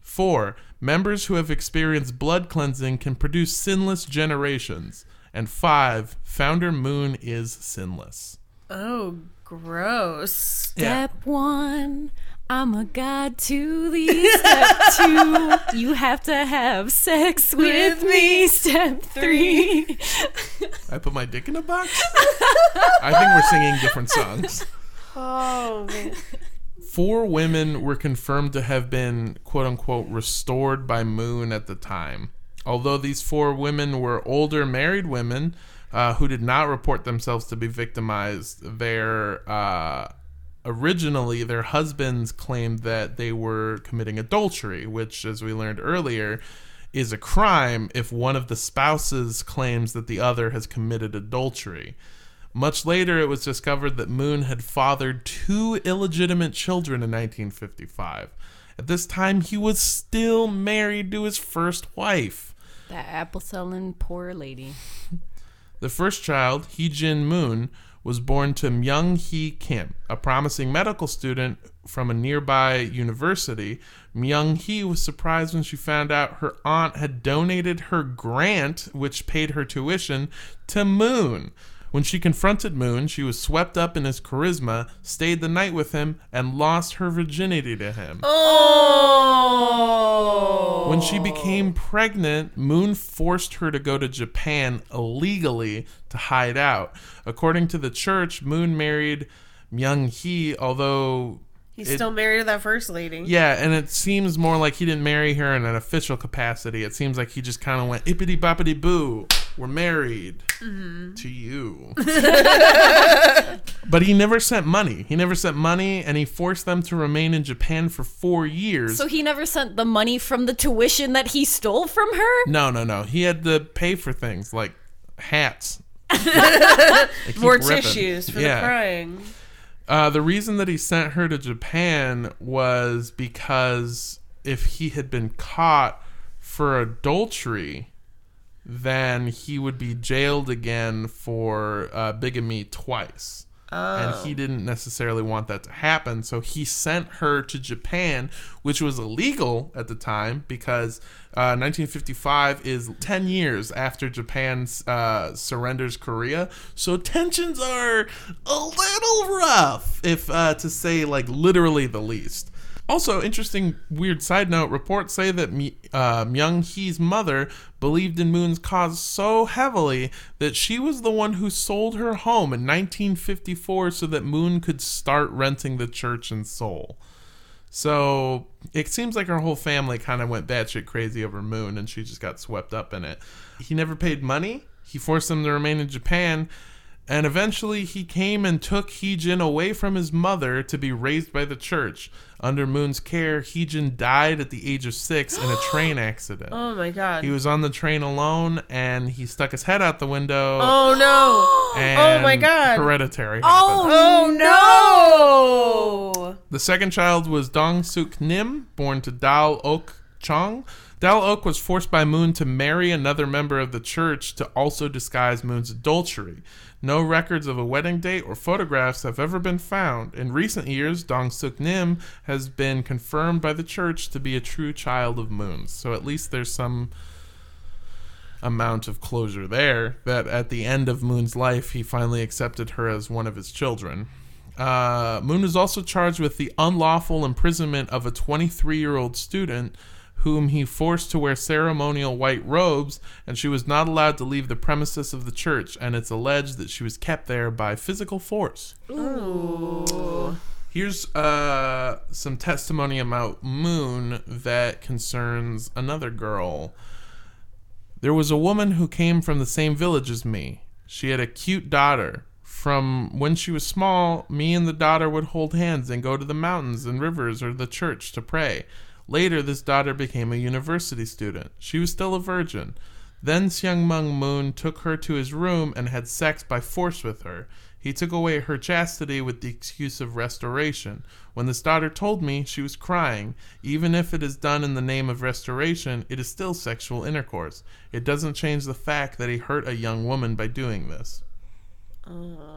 4. Members who have experienced blood cleansing can produce sinless generations. And 5. Founder Moon is sinless. oh, gross. Yeah. Step one, I'm a god to thee. Step two, you have to have sex with me. Step three, I put my dick in a box? I think we're singing different songs. Oh man. Four women were confirmed to have been, quote unquote, restored by Moon at the time. Although these four women were older married women uh, who did not report themselves to be victimized, their uh, originally their husbands claimed that they were committing adultery, which, as we learned earlier, is a crime if one of the spouses claims that the other has committed adultery. Much later, it was discovered that Moon had fathered two illegitimate children in 1955. At this time, he was still married to his first wife. that apple selling poor lady. The first child, Hee Jin Moon, was born to Myung Hee Kim, a promising medical student from a nearby university. Myung Hee was surprised when she found out her aunt had donated her grant, which paid her tuition, to Moon. When she confronted Moon, she was swept up in his charisma, stayed the night with him, and lost her virginity to him. Oh. When she became pregnant, Moon forced her to go to Japan illegally to hide out. According to the church, Moon married Myung Hee, although He's it- still married to that first lady. yeah, and it seems more like he didn't marry her in an official capacity. It seems like he just kind of went ippity boppity boo, we're married to you. but he never sent money. He never sent money, and he forced them to remain in Japan for four years. So he never sent the money from the tuition that he stole from her? No, no, no. He had to pay for things like hats. More ripping. tissues for Yeah. the crying. Uh, the reason that he sent her to Japan was because if he had been caught for adultery, then he would be jailed again for uh, bigamy twice. and he didn't necessarily want that to happen. So he sent her to Japan, which was illegal at the time because uh, 1955 is 10 years after Japan uh, surrenders Korea. So tensions are a little rough, if uh, to say like literally the least. Also, interesting, weird side note reports say that uh, Myung Hee's mother believed in Moon's cause so heavily that she was the one who sold her home in 1954 so that Moon could start renting the church in Seoul. So it seems like her whole family kind of went batshit crazy over Moon and she just got swept up in it. He never paid money, he forced them to remain in Japan. And eventually, he came and took Heejin away from his mother to be raised by the church. Under Moon's care, Heejin died at the age of six in a train accident. Oh my god. He was on the train alone, and he stuck his head out the window. oh no. and oh my God. Hereditary. Oh, happened. Oh no. The second child was Dong Suk Nim, born to Dal Ok Chong. Dal Ok was forced by Moon to marry another member of the church to also disguise Moon's adultery. No records of a wedding date or photographs have ever been found. In recent years, Dong Suk Nim has been confirmed by the church to be a true child of Moon's. So at least there's some amount of closure there that at the end of Moon's life, he finally accepted her as one of his children. Uh, Moon is also charged with the unlawful imprisonment of a 23 year old student whom he forced to wear ceremonial white robes, and she was not allowed to leave the premises of the church, and it's alleged that she was kept there by physical force. Here's uh, some testimony about Moon that concerns another girl. There was a woman who came from the same village as me. She had a cute daughter. From when she was small, me and the daughter would hold hands and go to the mountains and rivers or the church to pray. Later, this daughter became a university student. She was still a virgin. Then Sun Myung Moon took her to his room and had sex by force with her. He took away her chastity with the excuse of restoration. When this daughter told me, she was crying. Even if it is done in the name of restoration, it is still sexual intercourse. It doesn't change the fact that he hurt a young woman by doing this. Oh.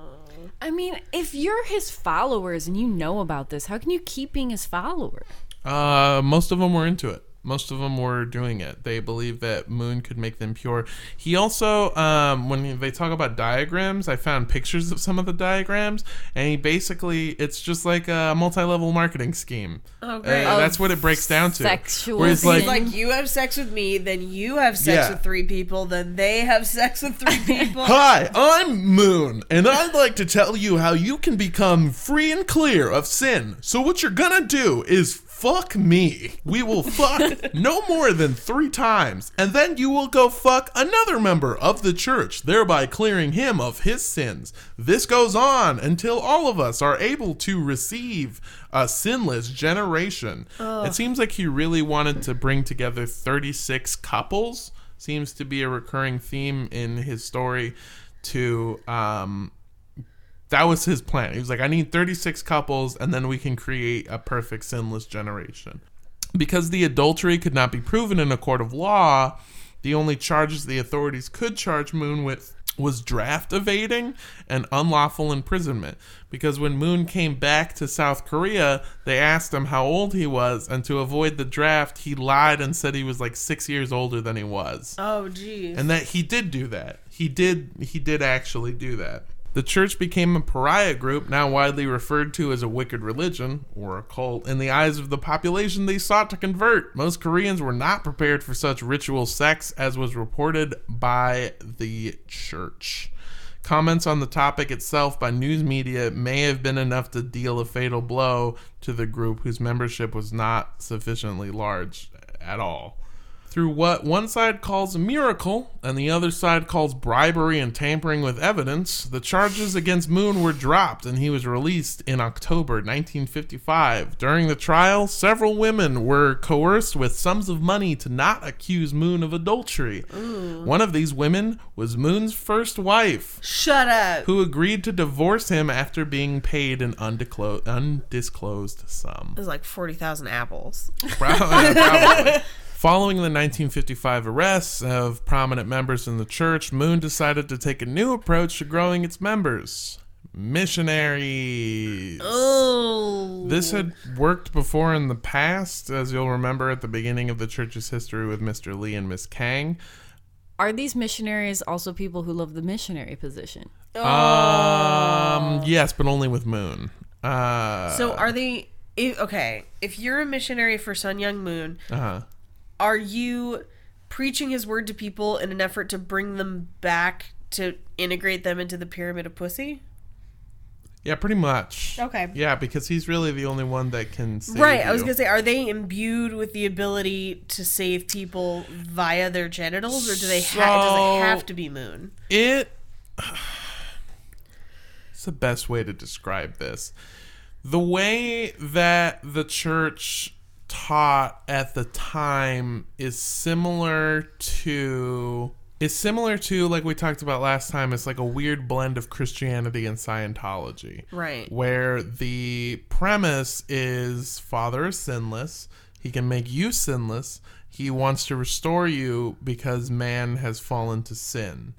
I mean, if you're his followers and you know about this, how can you keep being his follower? Uh, most of them were into it. Most of them were doing it. They believe that Moon could make them pure. He also, um, when they talk about diagrams, I found pictures of some of the diagrams, and he basically, it's just like a multi-level marketing scheme. Oh, Uh, great. that's what it breaks down to. Sexual Where it's like, like you have sex with me, then you have sex Yeah. with three people, then they have sex with three people. Hi, I'm Moon, and I'd like to tell you how you can become free and clear of sin. So, what you're gonna do is fuck me. We will fuck no more than three times, and then you will go fuck another member of the church, thereby clearing him of his sins. This goes on until all of us are able to receive a sinless generation. It seems like he really wanted to bring together 36 couples seems to be a recurring theme in his story to um that was his plan. He was like I need 36 couples and then we can create a perfect sinless generation. Because the adultery could not be proven in a court of law, the only charges the authorities could charge Moon with was draft evading and unlawful imprisonment. Because when Moon came back to South Korea, they asked him how old he was, and to avoid the draft, he lied and said he was like six years older than he was Oh, geez. and that he did do that. He did he did actually do that. The church became a pariah group, now widely referred to as a wicked religion or a cult. In the eyes of the population they sought to convert, most Koreans were not prepared for such ritual sex as was reported by the church. Comments on the topic itself by news media may have been enough to deal a fatal blow to the group whose membership was not sufficiently large at all through what one side calls a miracle and the other side calls bribery and tampering with evidence, the charges against Moon were dropped and he was released in October 1955. During the trial, several women were coerced with sums of money to not accuse Moon of adultery. One of these women was Moon's first wife, Shut up. who agreed to divorce him after being paid an undisclo- undisclosed sum. It was like 40,000 apples. Probably. probably. Following the 1955 arrests of prominent members in the church, Moon decided to take a new approach to growing its members. missionaries. Oh. This had worked before in the past, as you'll remember at the beginning of the church's history with Mr. Lee and Miss Kang. Are these missionaries also people who love the missionary position? Um, yes, but only with Moon. Uh, So are they if, okay, if you're a missionary for Sun Myung Moon, uh-huh. Are you preaching his word to people in an effort to bring them back to integrate them into the pyramid of pussy? Yeah, pretty much. Okay. Yeah, because he's really the only one that can save Right, I was gonna say, are they imbued with the ability to save people via their genitals, or do they ha- does it have to be Moon? It. It's the best way to describe this. The way that the church taught at the time is similar to is similar to like we talked about last time it's like a weird blend of christianity and scientology Right. where the premise is father is sinless he can make you sinless he wants to restore you because man has fallen to sin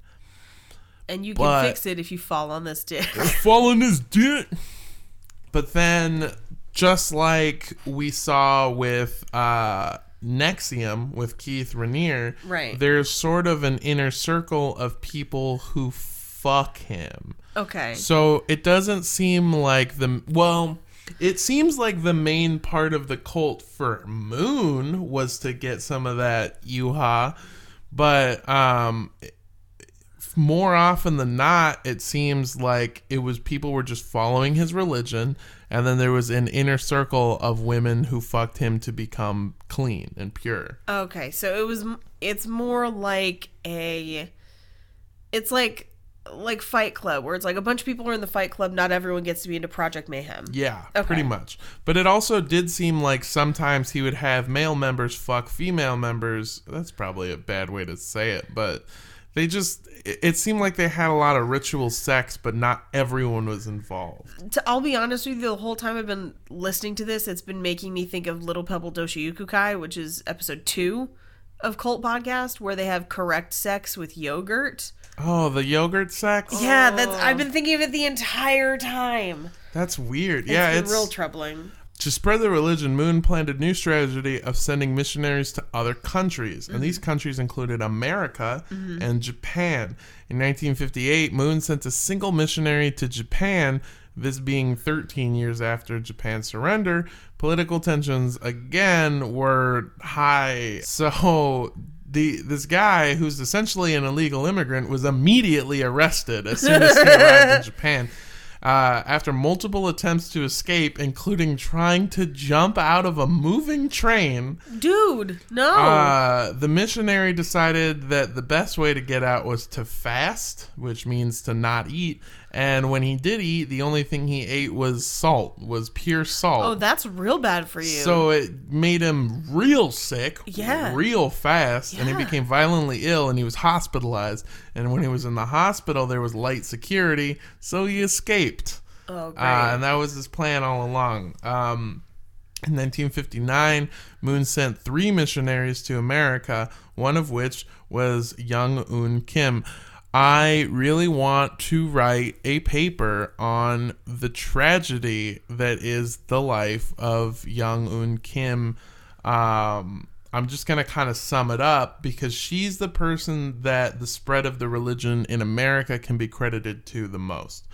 And you can But- fix it if you fall on this dick. fallen his dick. But then, just like we saw with uh, NXIVM with Keith Raniere, Right. there's sort of an inner circle of people who fuck him. okay. So it doesn't seem like the well. It seems like the main part of the cult for Moon was to get some of that yuha, but um, more often than not, it seems like it was people were just following his religion, and then there was an inner circle of women who fucked him to become clean and pure. Okay, so it was. It's more like a. It's like like Fight Club, where it's like a bunch of people are in the Fight Club. Not everyone gets to be into Project Mayhem. Yeah, Okay. pretty much. But it also did seem like sometimes he would have male members fuck female members. That's probably a bad way to say it, but they just it, seemed like they had a lot of ritual sex, but not everyone was involved. To, I'll be honest with you, the whole time I've been listening to this, it's been making me think of Little Pebble Doshi Yukukai, which is episode two of Cult Podcast, where they have correct sex with yogurt. Oh, the yogurt sex? Yeah, that's. I've oh. been thinking of it the entire time. That's weird. It's yeah, been it's real troubling. To spread the religion, Moon planned a new strategy of sending missionaries to other countries, and these mm-hmm. countries included America mm-hmm. and Japan. In 1958, Moon sent a single missionary to Japan, this being 13 years after Japan's surrender. Political tensions again were high, so the this guy who's essentially an illegal immigrant was immediately arrested as soon as he arrived in Japan. Uh, after multiple attempts to escape, including trying to jump out of a moving train, Dude, no. uh, the missionary decided that the best way to get out was to fast, which means to not eat. And when he did eat, the only thing he ate was salt, was pure salt. oh, that's real bad for you. So it made him real sick, Yeah. real fast, and he became violently ill, and he was hospitalized. And when he was in the hospital, there was light security, so he escaped. oh, great. Uh, and that was his plan all along. Um, in 1959, Moon sent three missionaries to America, one of which was Young Oon Kim. I really want to write a paper on the tragedy that is the life of Young Oon Kim. Um, I'm just going to kind of sum it up because she's the person that the spread of the religion in America can be credited to the most.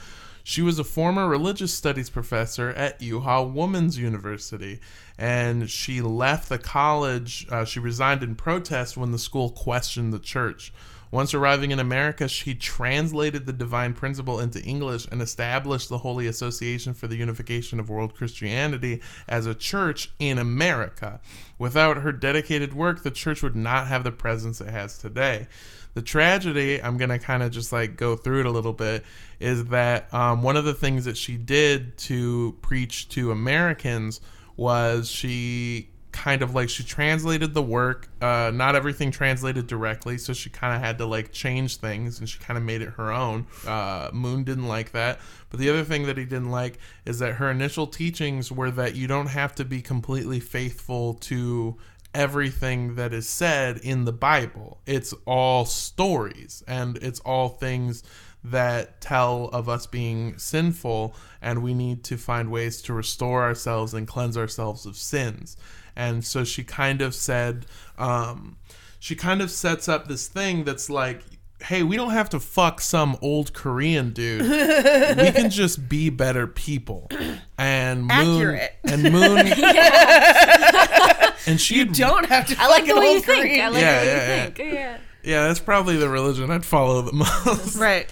She was a former religious studies professor at Yuha Women's University, and she left the college. Uh, she resigned in protest when the school questioned the church. Once arriving in America, she translated the divine principle into English and established the Holy Association for the Unification of World Christianity as a church in America. Without her dedicated work, the church would not have the presence it has today. The tragedy, I'm going to kind of just like go through it a little bit, is that um, one of the things that she did to preach to Americans was she kind of like she translated the work uh not everything translated directly so she kind of had to like change things and she kind of made it her own. Uh moon didn't like that. But the other thing that he didn't like is that her initial teachings were that you don't have to be completely faithful to everything that is said in the Bible. It's all stories and it's all things that tell of us being sinful and we need to find ways to restore ourselves and cleanse ourselves of sins. And so she kind of said, um, she kind of sets up this thing that's like, hey, we don't have to fuck some old Korean dude. we can just be better people. And Moon Accurate. and Moon and she Don't have to I like the way you old think. Korean. I like Yeah, the way yeah, you think. Yeah. Yeah, that's probably the religion I'd follow the most. Right.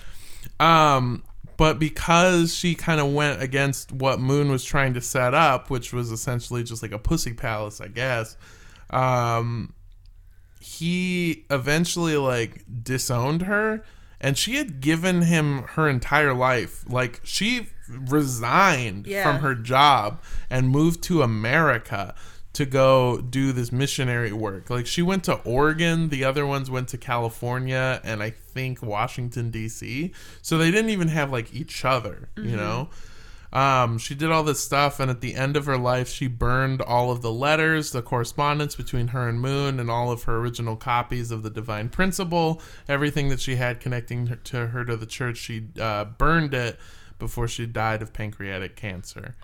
Um, but because she kind of went against what Moon was trying to set up, which was essentially just like a pussy palace, I guess. Um, he eventually like disowned her, and she had given him her entire life. Like she resigned Yeah. from her job and moved to America to go do this missionary work. Like she went to Oregon, the other ones went to California and I think Washington D.C. So they didn't even have like each other, you know. Um, she did all this stuff, and at the end of her life, she burned all of the letters, the correspondence between her and Moon, and all of her original copies of the Divine Principle. Everything that she had connecting her to her to the church, she uh, burned it before she died of pancreatic cancer.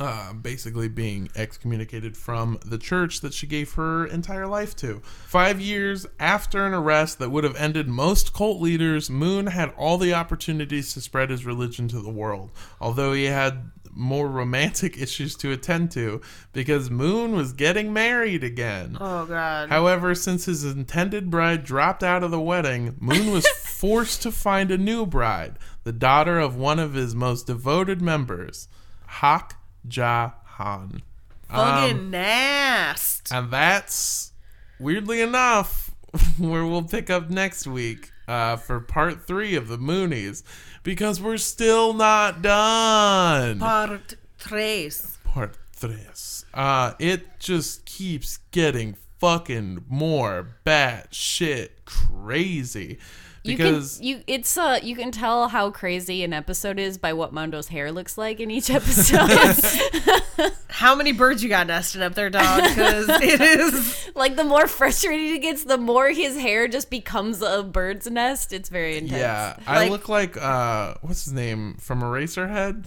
Uh, basically being excommunicated from the church that she gave her entire life to. Five years after an arrest that would have ended most cult leaders, Moon had all the opportunities to spread his religion to the world, although he had more romantic issues to attend to because Moon was getting married again. Oh god. However, since his intended bride dropped out of the wedding, Moon was forced to find a new bride, the daughter of one of his most devoted members, Hak Ja Han. Fucking Um, nast. and that's weirdly enough where we'll pick up next week uh, for part three of the Moonies because we're still not done. Part tres. part tres. Uh, it just keeps getting fucking more bad shit crazy because you can you it's uh you can tell how crazy an episode is by what Mondo's hair looks like in each episode. How many birds you got nesting up there, dog? Because it is. like the more frustrated he gets, the more his hair just becomes a bird's nest. It's very intense. yeah, I look like uh, what's his name from Eraserhead?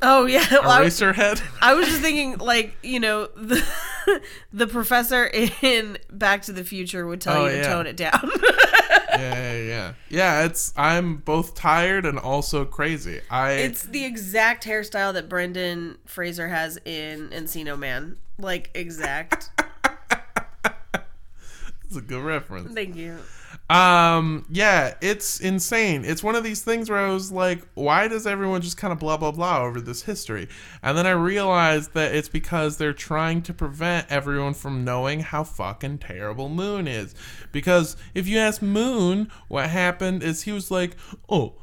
Oh yeah. Well, I, was, Eraserhead. I was just thinking, like you know, the the professor in Back to the Future would tell Oh, you to yeah. tone it down. Yeah, yeah, yeah. Yeah, it's I'm both tired and also crazy. I it's the exact hairstyle that Brendan Fraser has in Encino Man. Like exact. it's a good reference. Thank you. Um, yeah, it's insane. It's one of these things where I was like, why does everyone just kind of blah blah blah over this history? And then I realized that it's because they're trying to prevent everyone from knowing how fucking terrible Moon is. Because if you ask Moon, what happened is he was like, oh.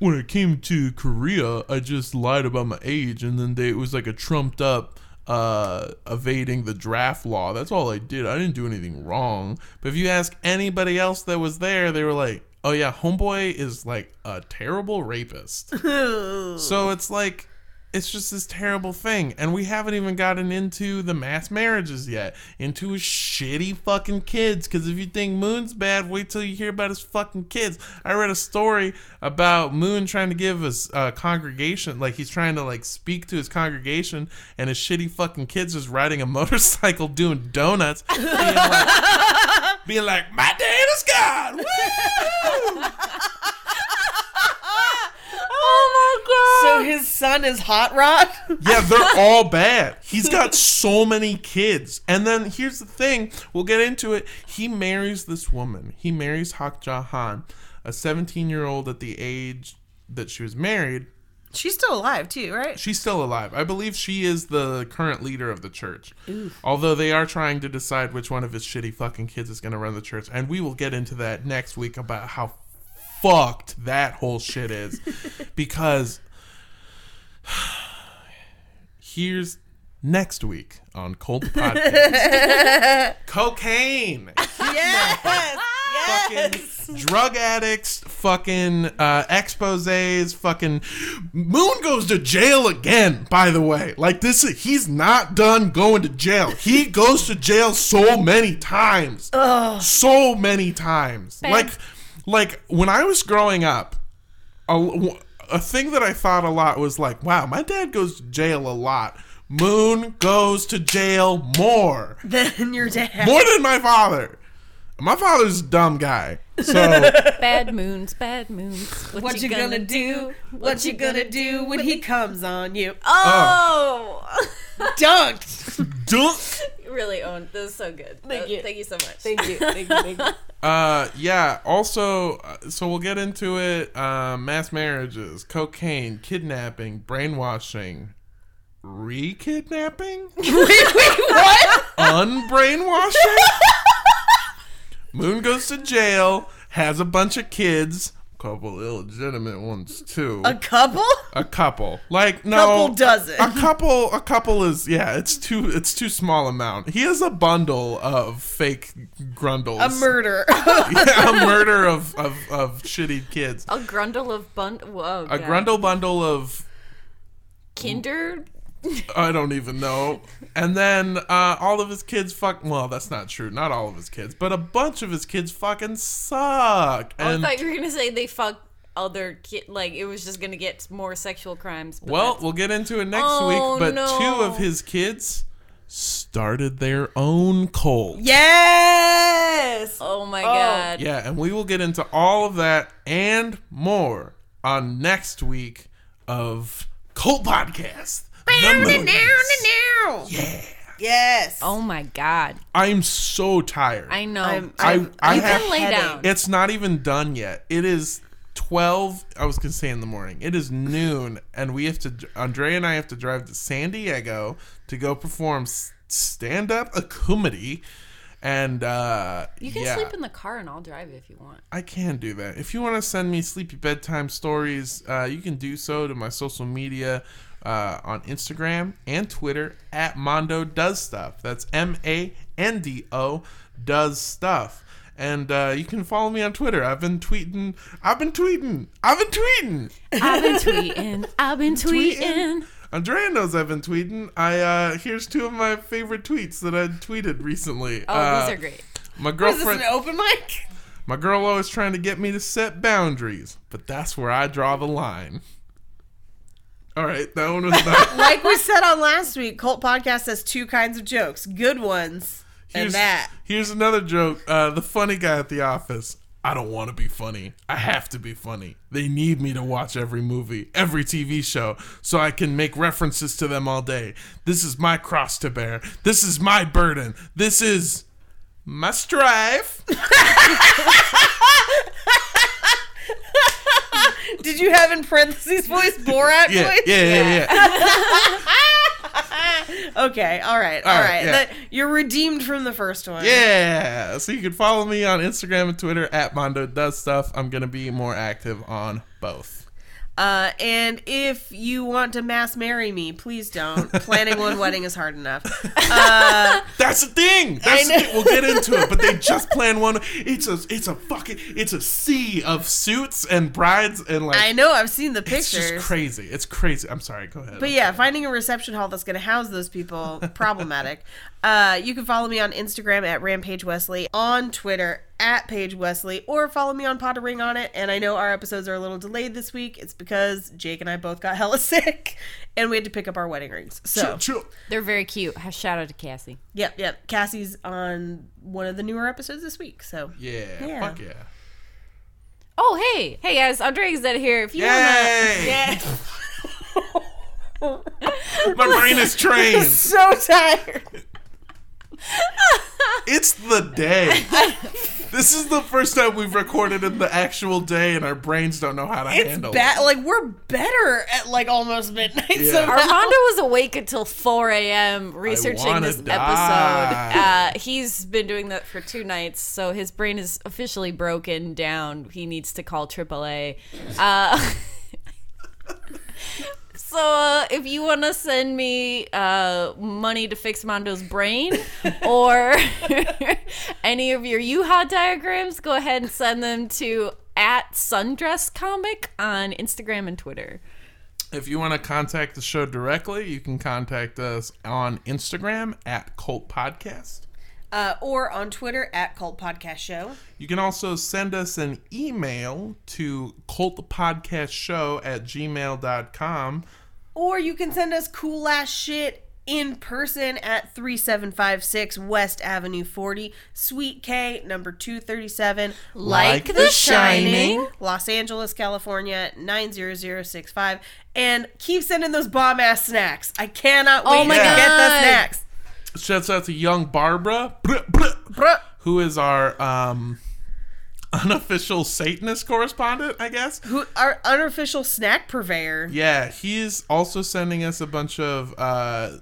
When it came to Korea, I just lied about my age, and then they, it was like a trumped up uh, evading the draft law. That's all I did. I didn't do anything wrong. But if you ask anybody else that was there, they were like, "Oh yeah, homeboy is like a terrible rapist." so it's like it's just this terrible thing, and we haven't even gotten into the mass marriages yet, into his shitty fucking kids. Because if you think Moon's bad, wait till you hear about his fucking kids. I read a story about Moon trying to give his uh, congregation, like he's trying to like speak to his congregation, and his shitty fucking kids just riding a motorcycle doing donuts, being like, being like "My dad is God." Woo! His son is Hot Rod. Yeah, they're all bad. He's got so many kids. And then here's the thing we'll get into it. He marries this woman. He marries Hak Ja Han, a 17 year old at the age that she was married. She's still alive too, right? She's still alive. I believe she is the current leader of the church. Although they are trying to decide which one of his shitty fucking kids is going to run the church. And we will get into that next week about how fucked that whole shit is. because here's next week on Cult Podcast Cocaine. Yes. Yes. fucking drug addicts, fucking uh, exposés, fucking Moon goes to jail again. By the way, like this, he's not done going to jail. He goes to jail so many times, so many times. Like, like when I was growing up, a, a thing that I thought a lot was like, wow, my dad goes to jail a lot. Moon goes to jail more than your dad. more than my father. My father's a dumb guy. So Bad moons, bad moons. What, What you gonna do? What you gonna do when he comes on you? Oh, Dunked. dunk. you really owned. This is so good. Thank Uh, you. Thank you so much. Thank you. Thank you. Thank you. Uh yeah, also uh, so we'll get into it uh, mass marriages, cocaine, kidnapping, brainwashing, re-kidnapping, wait, wait, what? unbrainwashing. Moon goes to jail, has a bunch of kids, A couple illegitimate ones too. A couple? A couple, like no, Couple dozen. A couple, a couple is yeah. It's too, it's too small amount. He has a bundle of fake grundles. A murder. yeah, a murder of, of of shitty kids. A grundle of bun. Whoa. A God. grundle bundle of Kinder. I don't even know. And then uh, all of his kids fuck. Well, that's not true. Not all of his kids, but a bunch of his kids fucking suck. Oh, I And thought you were gonna say they fuck other kid. Like it was just gonna get more sexual crimes. but well, that's- we'll get into it next Oh, week. But no. two of his kids started their own cult. yes. oh my god. Yeah, and we will get into all of that and more on next week of Cult Podcast. The Moonies. Yeah. Yes. Oh my god. I'm so tired. I know. I'm- I, I'm- I you have can lay down. It's not even done yet. It is 12. I was going to say in the morning. It is noon, and we have to, Andre and I have to drive to San Diego to go perform stand up a comedy. And, uh, You can yeah, sleep in the car and I'll drive if you want. I can do that. If you want to send me sleepy bedtime stories, uh, you can do so to my social media uh, on Instagram and Twitter at Mando Does Stuff. That's M A N D O Does Stuff. And uh, you can follow me on Twitter. I've been tweeting. I've been tweeting. I've been tweeting. I've been tweeting. I've been tweeting. Andrea knows I've been tweeting. I uh, here's two of my favorite tweets that I tweeted recently. Oh, uh, these are great. My Is this girlfriend. an open mic? My girl always trying to get me to set boundaries, but that's where I draw the line. All right, that one was not. Like we said on last week, Cult Podcast has two kinds of jokes good ones and here's, that. Here's another joke. Uh, the funny guy at the office. I don't want to be funny. I have to be funny. They need me to watch every movie, every TV show, so I can make references to them all day. This is my cross to bear. This is my burden. This is my strife. Did you have in parentheses voice Borat Yeah, voice? yeah, yeah, yeah. Okay, all right, all All right. right, yeah. That, you're redeemed from the first one. Yeah. So you can follow me on Instagram and Twitter at Mando Does Stuff. I'm gonna be more active on both. Uh, and if you want to mass marry me, please don't. Planning one wedding is hard enough. Uh, That's the thing. That's the thing. We'll get into it, but they just plan one. It's a it's a fucking it's a sea of suits and brides and like I know I've seen the pictures. it's just crazy. It's crazy. I'm sorry. Go ahead. But yeah, finding a reception hall that's going to house those people problematic. Uh, you can follow me on Instagram at Rampage Wesley, on Twitter at Paige Wesley, or follow me on Pod Ring on it. And I know our episodes are a little delayed this week. It's because Jake and I both got hella sick, and we had to pick up our wedding rings. So Chill, chill. They're very cute. Shout out to Cassie. yep, yep. Cassie's on one of the newer episodes this week. So Yeah, Yeah. Fuck yeah. Oh hey, hey guys, Andre is here. If you Yay! wanna, My brain is trained. so tired. It's the day. this is the first time we've recorded in the actual day, and our brains don't know how to It's handle bad. it. Like we're better at like almost midnight. Yeah. somehow. Armando was awake until 4 a.m. researching this die. episode. Uh, he's been doing that for two nights, so his brain is officially broken down. He needs to call AAA. Uh, so uh, if you want to send me uh, money to fix Mondo's brain or any of your U-Haul diagrams, go ahead and send them to at Sundress Comic on Instagram and Twitter. If you want to contact the show directly, you can contact us on Instagram at Cult Podcast. Uh, or on Twitter at Cult Podcast Show. You can also send us an email to cultpodcastshow at gmail.com. Or you can send us cool ass shit in person at 3756 West Avenue 40, Suite K, number 237, Like The Shining. Los Angeles, California 90065. And keep sending those bomb ass snacks. I cannot wait Oh my to get the God. snacks. Shouts out to young Barbara, who is our um, unofficial Satanist correspondent, I guess. Who our unofficial snack purveyor. Yeah, he's also sending us a bunch of uh,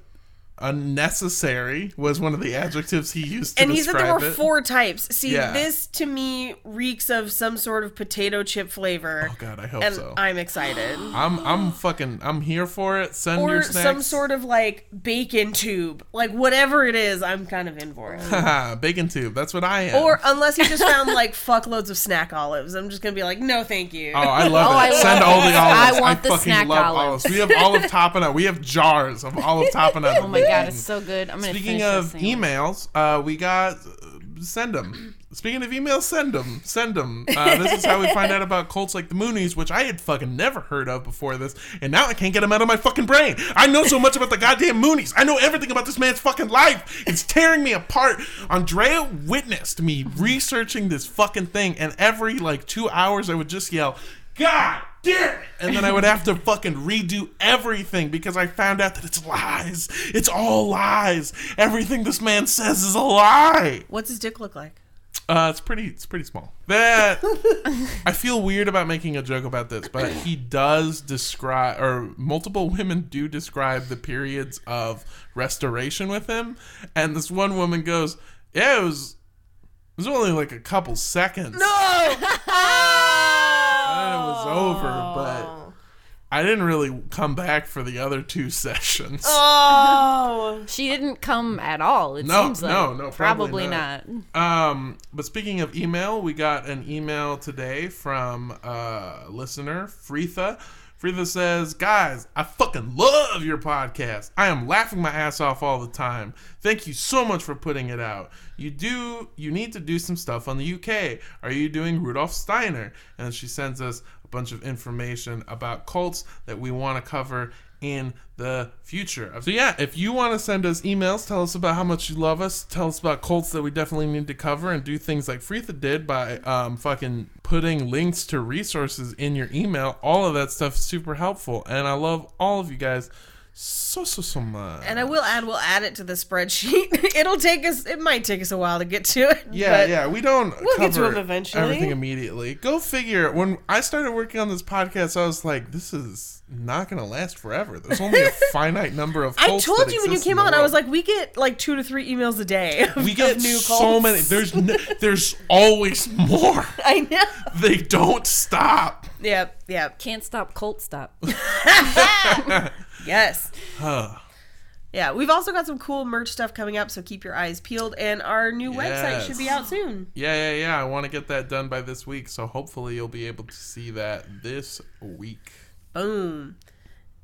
unnecessary was one of the adjectives he used to And he said there describe were it. four types. See, Yeah. this to me reeks of some sort of potato chip flavor. Oh god, I hope and so. I'm excited. I'm I'm fucking I'm here for it. Send your or snacks. some sort of like bacon tube. Like whatever it is, I'm kind of in for it. Bacon tube. That's what I am. or unless he just found like fuckloads of snack olives. I'm just gonna be like, no, thank you. Oh, I love Oh, it. I love Send all it. the olives. I want the fucking snack love olives. We have olive tapenade. We have jars of olive tapenade. Oh my god, it's so good. I'm gonna Speaking of emails, uh, we got uh, send them. Speaking of emails, send them. Send them. Uh, this is how we find out about cults like the Moonies, which I had fucking never heard of before this, and now I can't get them out of my fucking brain. I know so much about the goddamn Moonies. I know everything about this man's fucking life. It's tearing me apart. Andrea witnessed me researching this fucking thing, and every like two hours I would just yell, God damn it! And then I would have to fucking redo everything because I found out that it's lies. It's all lies. Everything this man says is a lie. What's his dick look like? Uh, it's pretty. It's pretty small. That I feel weird about making a joke about this, but he does describe, or multiple women do describe the periods of restoration with him, and this one woman goes, "Yeah, it was. It was only like a couple seconds, No. and it was over." But I didn't really come back for the other two sessions. Oh. She didn't come at all. It No, seems like no, no, probably probably, not. not. Um, but speaking of email, we got an email today from uh, listener Freetha. Freetha says, "Guys, I fucking love your podcast. I am laughing my ass off all the time. Thank you so much for putting it out. You do, you need to do some stuff on the UK. Are you doing Rudolf Steiner?" And she sends us a bunch of information about cults that we want to cover in the future. So yeah, if you want to send us emails, tell us about how much you love us, tell us about cults that we definitely need to cover, and do things like Freetha did by um, fucking putting links to resources in your email. All of that stuff is super helpful, and I love all of you guys so so so much. And I will add, we'll add it to the spreadsheet. It'll take us, it might take us a while to get to it. Yeah, but yeah, we don't We'll get to cover them eventually. everything immediately. Go figure. When I started working on this podcast, I was like, "This is not going to last forever. There's only a finite number of." I told you when you came the on, I was like, we get like two to three emails a day. Of, we get of new so cults. many. There's n- there's always more. I know. They don't stop. Yep, yep. Can't stop cult stop. Yes. Huh. Yeah, we've also got some cool merch stuff coming up, so keep your eyes peeled. And our new website should be out soon. Yeah, yeah, yeah. I want to get that done by this week, so hopefully you'll be able to see that this week. Boom.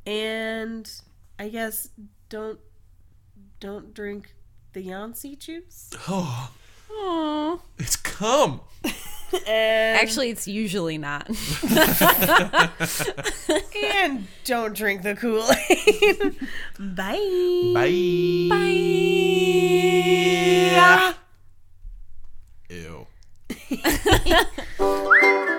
And I guess don't don't drink the Yancy juice. Oh, Aww. It's cum. Actually, it's usually not. and don't drink the Kool Aid. Bye. Bye. Bye. Ew.